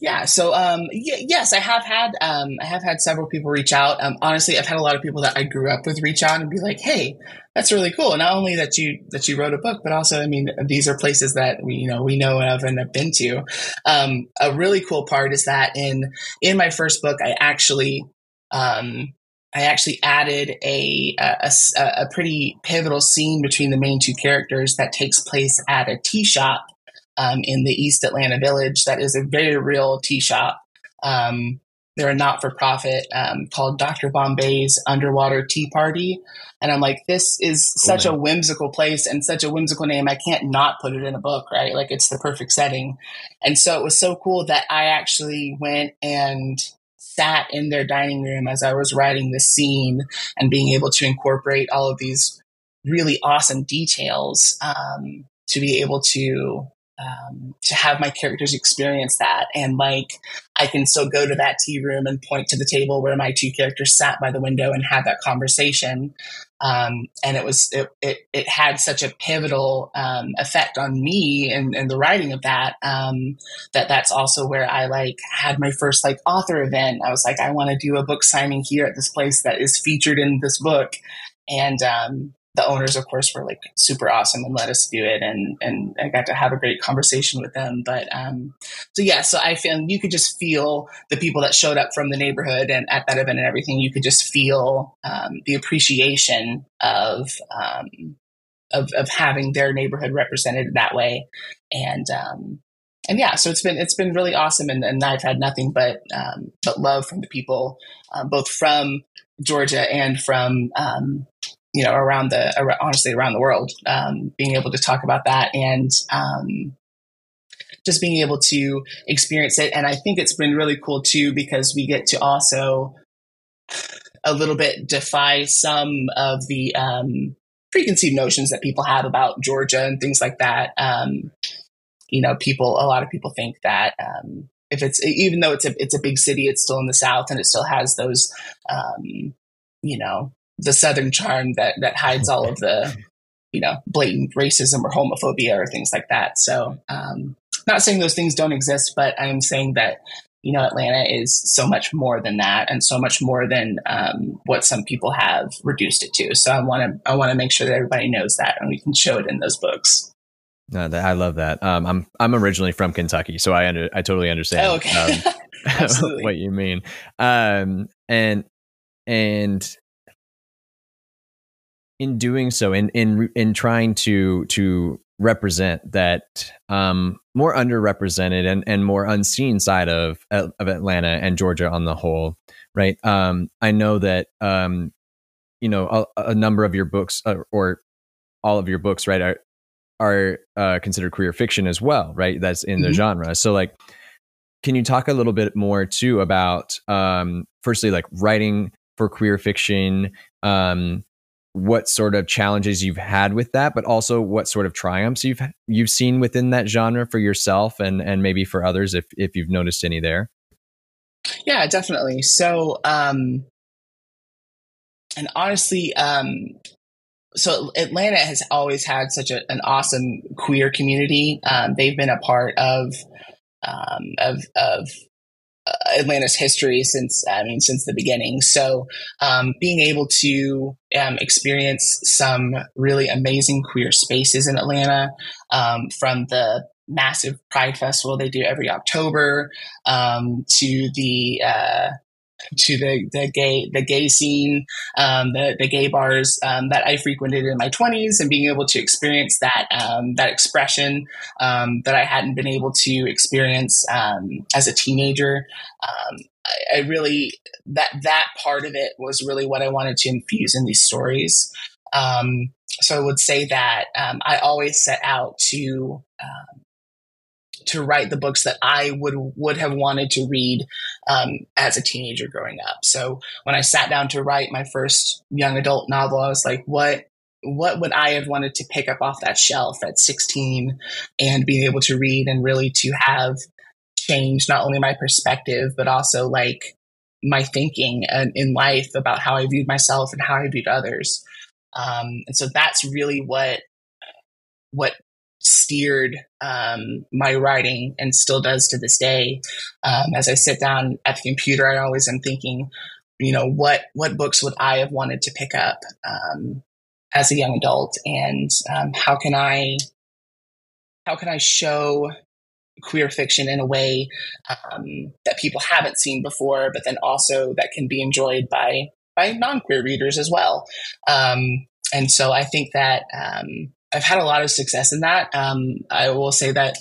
yeah. So, um, y- yes, I have had, um, I have had several people reach out. Um, honestly, I've had a lot of people that I grew up with reach out and be like, Hey, that's really cool. Not only that you, that you wrote a book, but also, I mean, these are places that we, you know, we know of and have been to. Um, a really cool part is that in, in my first book, I actually, um, I actually added a, a, a, pretty pivotal scene between the main two characters that takes place at a tea shop um, in the East Atlanta Village that is a very real tea shop. Um, they're a not for profit um, called Dr. Bombay's Underwater Tea Party. And I'm like, this is such a whimsical place and such a whimsical name. I can't not put it in a book, right? Like it's the perfect setting. And so it was so cool that I actually went and sat in their dining room as I was writing the scene and being able to incorporate all of these really awesome details um, to be able to um, to have my characters experience that. And like i can still go to that tea room and point to the table where my two characters sat by the window and had that conversation. Um, and it was it, it, it, had such a pivotal um, effect on me and, and the writing of that um, that that's also where i like had my first like author event. I was like i want to do a book signing here at this place that is featured in this book. And um, the owners, of course, were like super awesome and let us do it, and and I got to have a great conversation with them. But um, so yeah, so I feel you could just feel the people that showed up from the neighborhood and at that event and everything. You could just feel um, the appreciation of, um, of of having their neighborhood represented that way, and um, and yeah, so it's been it's been really awesome, and, and I've had nothing but um, but love from the people, um, both from Georgia and from um, you know, around the, honestly, around the world, um, being able to talk about that and, um, just being able to experience it. And I think it's been really cool too, because we get to also a little bit defy some of the, um, preconceived notions that people have about Georgia and things like that. Um, you know, people, a lot of people think that, um, if it's even though it's a it's a big city, it's still in the South and it still has those um, you know the Southern charm that that hides all of the you know blatant racism or homophobia or things like that. So, um, not saying those things don't exist, but I'm saying that you know Atlanta is so much more than that, and so much more than um, what some people have reduced it to. So I want to I want to make sure that everybody knows that, and we can show it in those books. No, I love that. Um, I'm I'm originally from Kentucky, so I under I totally understand oh, okay. um, what you mean. Um, and and in doing so, in in in trying to to represent that um, more underrepresented and and more unseen side of of Atlanta and Georgia on the whole, right? Um, I know that um, you know a, a number of your books uh, or all of your books, right, are are uh, considered queer fiction as well, right? That's in the mm-hmm. genre. So like can you talk a little bit more too about um firstly like writing for queer fiction um what sort of challenges you've had with that, but also what sort of triumphs you've you've seen within that genre for yourself and and maybe for others if if you've noticed any there. Yeah, definitely. So, um, and honestly, um, so Atlanta has always had such a, an awesome queer community. Um, they've been a part of um, of of Atlanta's history since I mean since the beginning. So um, being able to um, experience some really amazing queer spaces in Atlanta, um, from the massive Pride Festival they do every October um, to the uh, to the, the gay the gay scene, um, the the gay bars um, that I frequented in my twenties, and being able to experience that um, that expression um, that I hadn't been able to experience um, as a teenager. Um, I, I, really that that part of it was really what I wanted to infuse in these stories. so I would say that I always set out to to write the books that I would would have wanted to read um, as a teenager growing up. So when I sat down to write my first young adult novel, I was like, what what would I have wanted to pick up off that shelf at 16 and being able to read and really to have changed not only my perspective but also like my thinking and in life about how I viewed myself and how I viewed others. Um, and so that's really what what steered um, my writing and still does to this day. Um, as I sit down at the computer, I always am thinking, you know, what what books would I have wanted to pick up um, as a young adult, and um, how can I how can I show queer fiction in a way um, that people haven't seen before, but then also that can be enjoyed by by non queer readers as well. Um, and so I think that I've had a lot of success in that. Um, I will say that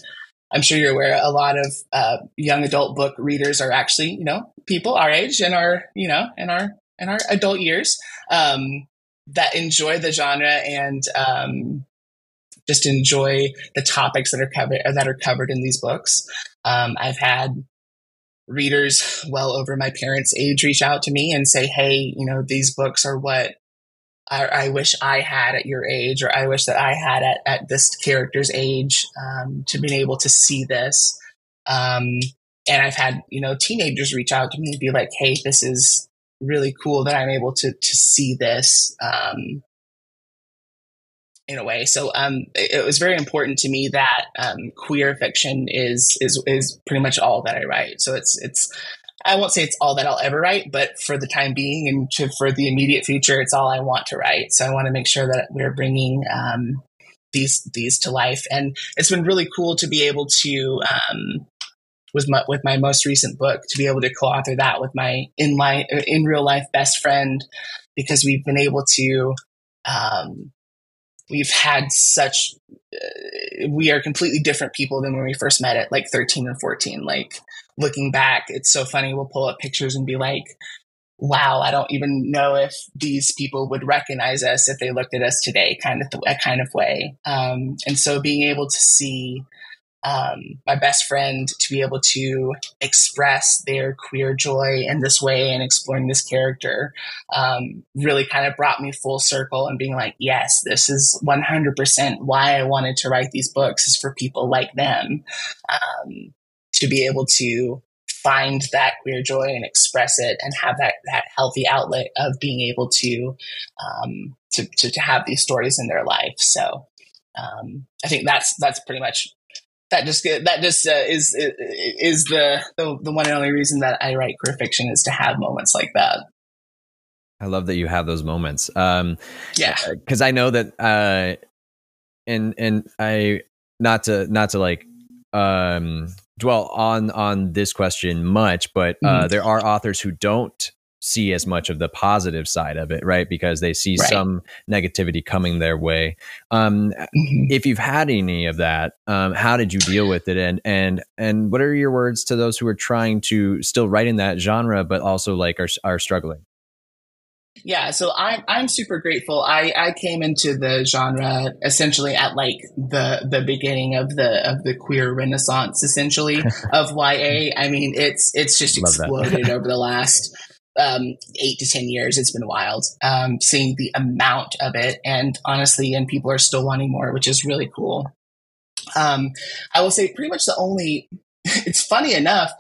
I'm sure you're aware a lot of uh, young adult book readers are actually, you know, people our age and our, you know, in our in our adult years um, that enjoy the genre and um, just enjoy the topics that are covered that are covered in these books. Um, I've had readers well over my parents' age reach out to me and say, "Hey, you know, these books are what I, I wish I had at your age, or I wish that I had at, at this character's age um, to be able to see this." Um, and I've had you know teenagers reach out to me and be like, "Hey, this is really cool that I'm able to to see this." Um, in a way. So um, it, it, was very important to me that um, queer fiction is is is pretty much all that I write. So it's it's I won't say it's all that I'll ever write, but for the time being and to, for the immediate future, it's all I want to write. So I want to make sure that we're bringing um, these these to life, and it's been really cool to be able to. Um, with my, with my most recent book, to be able to co-author that with my in life, in real life best friend, because we've been able to um, we've had such uh, we are completely different people than when we first met at like 13 and 14 like looking back it's so funny we'll pull up pictures and be like wow i don't even know if these people would recognize us if they looked at us today kind of the, kind of way. Um, and so being able to see um, my best friend to be able to express their queer joy in this way and exploring this character um, really kind of brought me full circle and being like, yes, this is 100% why I wanted to write these books is for people like them. Um, to be able to find that queer joy and express it and have that, that healthy outlet of being able to, um, to, to, to have these stories in their life. So, um, I think that's that's pretty much that just that just uh, is is the, the the one and only reason that I write queer fiction is to have moments like that. I love that you have those moments. Um, yeah, because uh, I know that, uh, and and I not to not to like um, dwell on on this question much, but uh, mm-hmm. there are authors who don't see as much of the positive side of it, right? Because they see right. some negativity coming their way. Um, mm-hmm. If you've had any of that, um, how did you deal with it? And and and what are your words to those who are trying to still write in that genre, but also like are are struggling? Yeah, so I'm I'm super grateful. I, I came into the genre essentially at like the the beginning of the of the queer renaissance, essentially of YA. I mean, it's it's just exploded over the last um, eight to 10 years. It's been wild um, seeing the amount of it. And honestly, and people are still wanting more, which is really cool. Um, I will say pretty much the only, it's funny enough,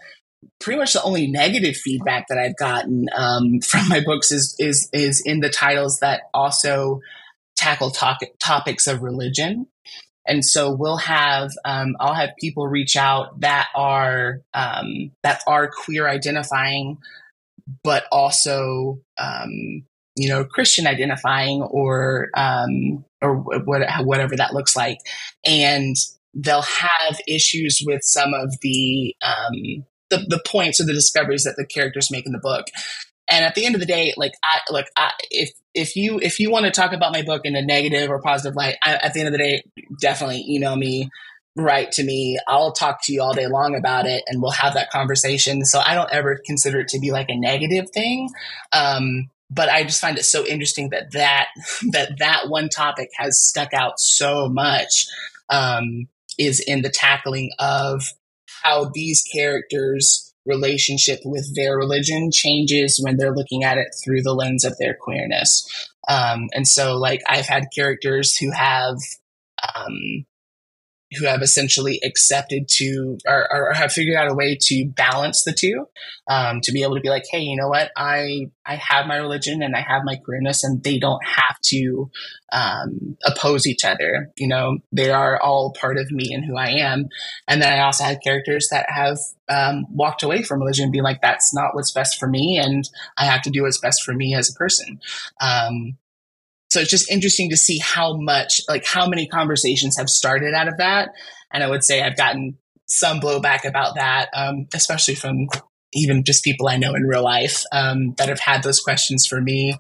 pretty much the only negative feedback that I've gotten um, from my books is, is, is in the titles that also tackle to- topics of religion. And so we'll have, um, I'll have people reach out that are, um, that are queer identifying, but also um, you know Christian identifying or um, or what, whatever that looks like, and they'll have issues with some of the um, the, the points or the discoveries that the characters make in the book. And at the end of the day, like I like I, if if you if you want to talk about my book in a negative or positive light, I, at the end of the day, definitely email me write to me. I'll talk to you all day long about it and we'll have that conversation. So I don't ever consider it to be like a negative thing. Um, but I just find it so interesting that that, that, that one topic has stuck out so much, um, is in the tackling of how these characters relationship with their religion changes when they're looking at it through the lens of their queerness. Um, and so like I've had characters who have, um, who have essentially accepted to or, or, have figured out a way to balance the two um, to be able to be like hey you know what? I i have my religion and i have my queerness and they don't have to um, oppose each other. You know they are all part of me and who i am. And then i also had characters that have um, walked away from religion and be like that's not what's best for me and i have to do what's best for me as a person. Um, so it's just interesting to see how much, like how many conversations have started out of that. And I would say I've gotten some blowback about that, um, especially from even just people I know in real life um, that have had those questions for me.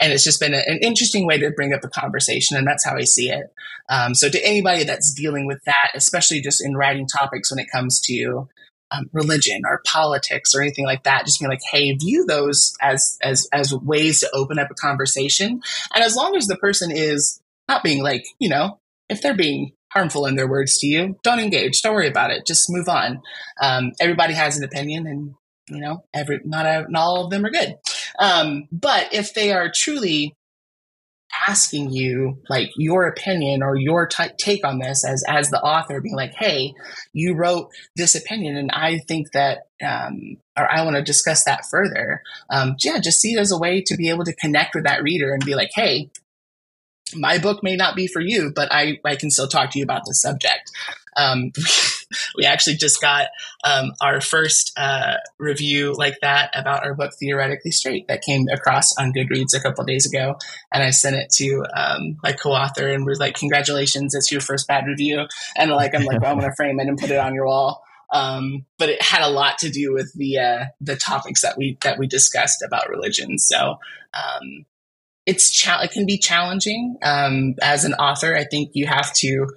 and it's just been a, an interesting way to bring up a conversation, and that's how I see it. Um, so, to anybody that's dealing with that, especially just in writing topics when it comes to um, religion or politics or anything like that, just being like, hey, view those as as as ways to open up a conversation, and as long as the person is not being like, you know, if they're being harmful in their words to you, don't engage. Don't worry about it. Just move on. Um, everybody has an opinion, and you know, every not, a, not all of them are good. Um, but if they are truly asking you like your opinion or your t- take on this as as the author being like hey you wrote this opinion and i think that um, or i want to discuss that further um, yeah just see it as a way to be able to connect with that reader and be like hey my book may not be for you, but I, I can still talk to you about the subject. Um, we actually just got um, our first uh, review like that about our book theoretically straight that came across on goodreads a couple days ago. And i sent it to um, my co-author and was like congratulations it's your first bad review. And like i'm like well, i'm gonna frame it and put it on your wall. Um, but it had a lot to do with the uh, the topics that we that we discussed about religion. So um, it's cha- it can be challenging um, as an author. I think you have to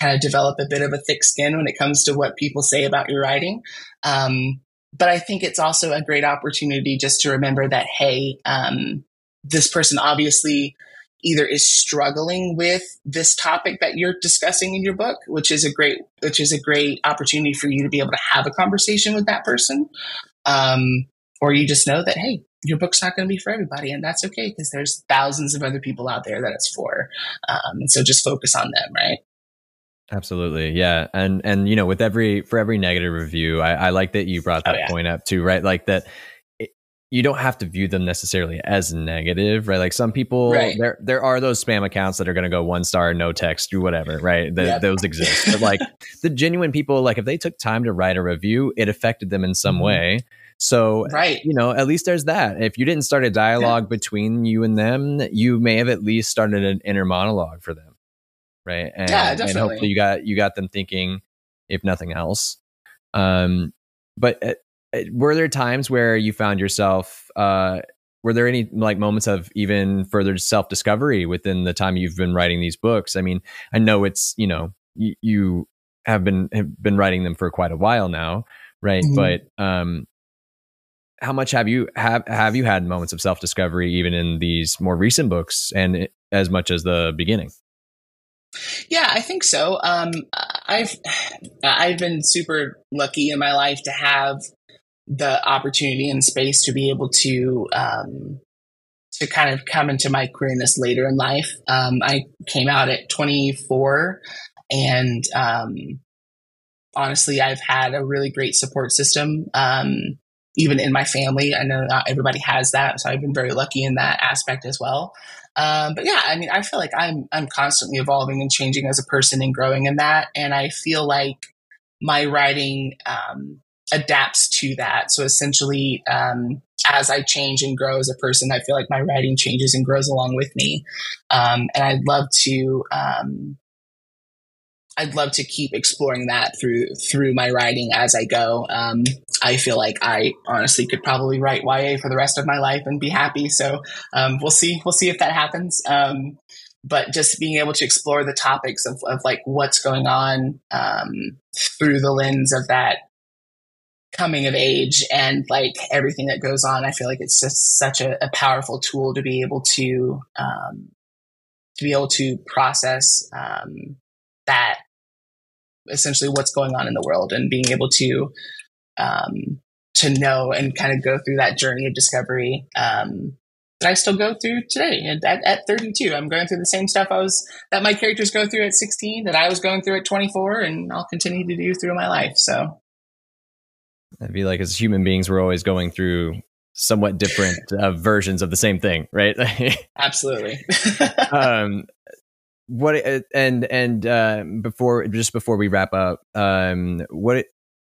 kind of develop a bit of a thick skin when it comes to what people say about your writing. Um, but I think it's also a great opportunity just to remember that hey, um, this person obviously either is struggling with this topic that you're discussing in your book, which is a great which is a great opportunity for you to be able to have a conversation with that person. Um, or you just know that hey your book's not going to be for everybody and that's okay because there's thousands of other people out there that it's for um, and so just focus on them right absolutely yeah and and you know with every for every negative review i, I like that you brought oh, that oh, yeah. point up too right like that you don't have to view them necessarily as negative, right? Like some people, right. there there are those spam accounts that are going to go one star, no text, do whatever, right? The, yep. Those exist, but like the genuine people, like if they took time to write a review, it affected them in some mm-hmm. way. So, right. you know, at least there's that. If you didn't start a dialogue yeah. between you and them, you may have at least started an inner monologue for them, right? And, yeah, definitely. And hopefully you got you got them thinking, if nothing else. Um, but uh, uh, were there times where you found yourself? Uh, were there any like moments of even further self discovery within the time you've been writing these books? I mean, I know it's you know y- you have been have been writing them for quite a while now, right? Mm-hmm. But um, how much have you have have you had moments of self discovery even in these more recent books and as much as the beginning? Yeah, I think so. Um, I've I've been super lucky in my life to have the opportunity and space to be able to um, to kind of come into my queerness later in life. Um, I came out at 24, and um, honestly, I've had a really great support system. Um, even in my family. I know not everybody has that, so I've been very lucky in that aspect as well. Um, but yeah, I mean, I feel like I'm I'm constantly evolving and changing as a person and growing in that, and I feel like my writing um, adapts to that. So essentially, um, as I change and grow as a person, I feel like my writing changes and grows along with me, um, and I'd love to um, I'd love to keep exploring that through through my writing as I go. Um, I feel like I honestly could probably write YA for the rest of my life and be happy. So um, we'll see. We'll see if that happens. Um, but just being able to explore the topics of, of like what's going on um, through the lens of that coming of age and like everything that goes on, I feel like it's just such a, a powerful tool to be able to um, to be able to process um, that essentially what's going on in the world and being able to um, to know and kind of go through that journey of discovery um, that I still go through today. At, at 32, I'm going through the same stuff I was that my characters go through at 16, that I was going through at 24, and I'll continue to do through my life. So I feel like as human beings, we're always going through somewhat different uh, versions of the same thing, right? Absolutely. um, what uh, and and uh, before just before we wrap up, um, what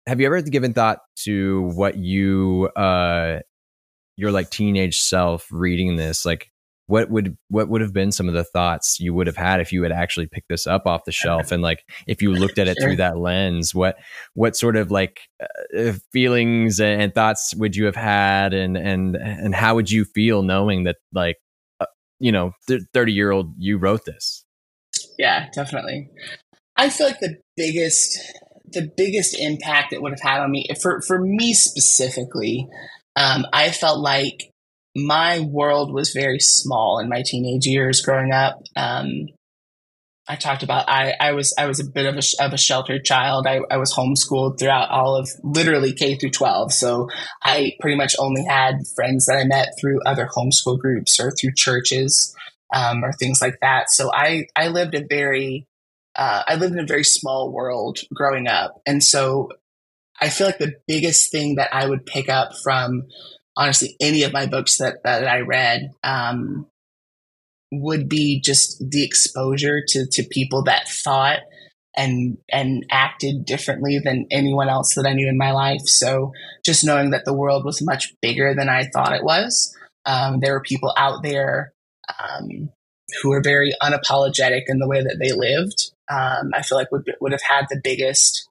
have you ever given thought to what you uh your like teenage self reading this like what would what would have been some of the thoughts you would have had if you had actually picked this up off the shelf and like if you looked at it sure. through that lens what what sort of like uh, feelings and thoughts would you have had and and and how would you feel knowing that like uh, you know, 30 year old you wrote this. Yeah, definitely. I feel like the biggest the biggest impact it would have had on me for for me specifically, um, I felt like my world was very small in my teenage years growing up. Um, I talked about I, I was I was a bit of a of a sheltered child. I, I was homeschooled throughout all of literally K through twelve. So I pretty much only had friends that I met through other homeschool groups or through churches um, or things like that. So I I lived a very uh, I lived in a very small world growing up, and so I feel like the biggest thing that I would pick up from honestly any of my books that that I read um, would be just the exposure to to people that thought and and acted differently than anyone else that I knew in my life. So just knowing that the world was much bigger than I thought it was. Um, there were people out there um, who were very unapologetic in the way that they lived. Um, I feel like would would have had the biggest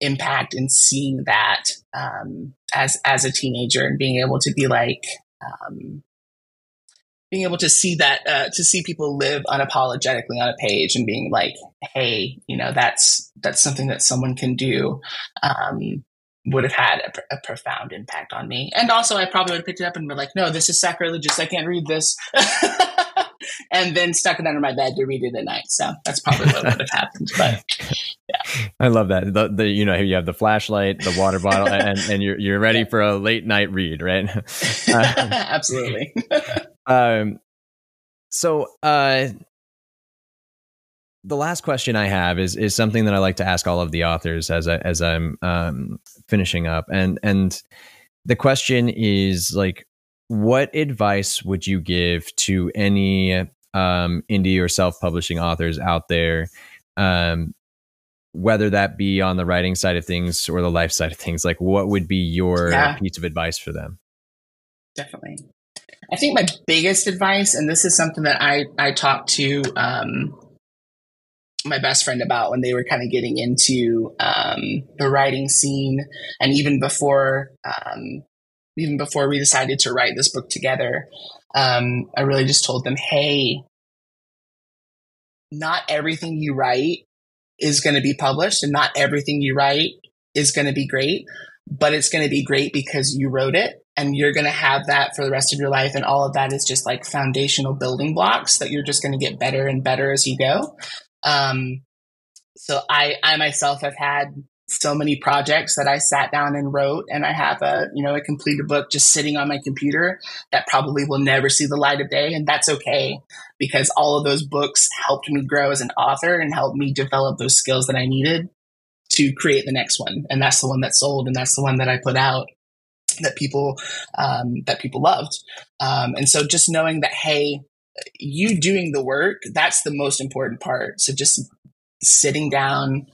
impact in seeing that um, as as a teenager and being able to be like um, being able to see that uh, to see people live unapologetically on a page and being like hey you know that's that's something that someone can do um, would have had a, a, profound impact on me. And also i probably would have picked it up and be like no this is sacrilegious. I can't read this. And then stuck it under my bed to read it at night. So that's probably what would have happened but yeah. I love that. The, the you know you have the flashlight the water bottle and, and you're, you're ready for a late night read right? Uh, absolutely. Um, so uh, the last question I have is is something that I like to ask all of the authors as I as I'm um, finishing up, and and the question is like, what advice would you give to any um, indie or self publishing authors out there? Um, whether that be on the writing side of things or the life side of things, like what would be your yeah. piece of advice for them? Definitely. I think my biggest advice, and this is something that I I talked to um, my best friend about when they were kind of getting into um, the writing scene, and even before um, even before we decided to write this book together, um, I really just told them, "Hey, not everything you write is going to be published, and not everything you write is going to be great." But it's going to be great because you wrote it and you're going to have that for the rest of your life and all of that is just like foundational building blocks that you're just going to get better and better as you go um, so i i myself have had so many projects that i sat down and wrote and i have a you know a completed book just sitting on my computer that probably will never see the light of day and that's okay because all of those books helped me grow as an author and helped me develop those skills that i needed to create the next one and that's the one that sold and that's the one that i put out that people um, that people loved. Um, and so just knowing that, hey, you doing the work, that's the most important part. So just sitting down,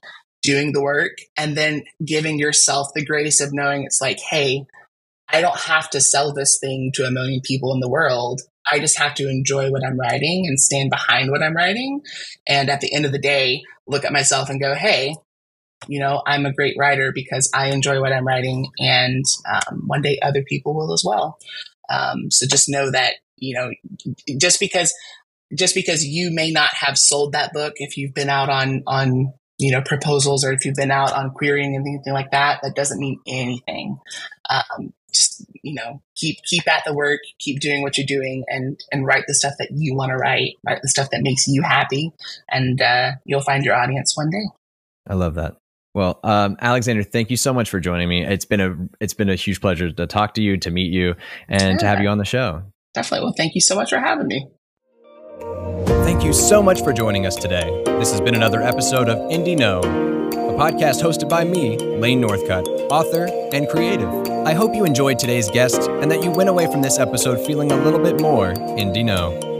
doing the work, and then giving yourself the grace of knowing it's like, hey, I don't have to sell this thing to a million people in the world. I just have to enjoy what I'm writing and stand behind what I'm writing. And at the end of the day, look at myself and go, hey, you know, I'm a great writer because I enjoy what I'm writing, and um, one day other people will as well. Um, so just know that you know, just because just because you may not have sold that book, if you've been out on on you know proposals or if you've been out on querying and anything like that, that doesn't mean anything. Um, just you know, keep keep at the work, keep doing what you're doing, and and write the stuff that you want to write, write the stuff that makes you happy, and uh, you'll find your audience one day. I love that. Well, um, Alexander, thank you so much for joining me. It's been a it's been a huge pleasure to talk to you, to meet you, and yeah. to have you on the show. Definitely. Well, thank you so much for having me. Thank you so much for joining us today. This has been another episode of Indie Know, a podcast hosted by me, Lane Northcutt, author and creative. I hope you enjoyed today's guest and that you went away from this episode feeling a little bit more Indie Know.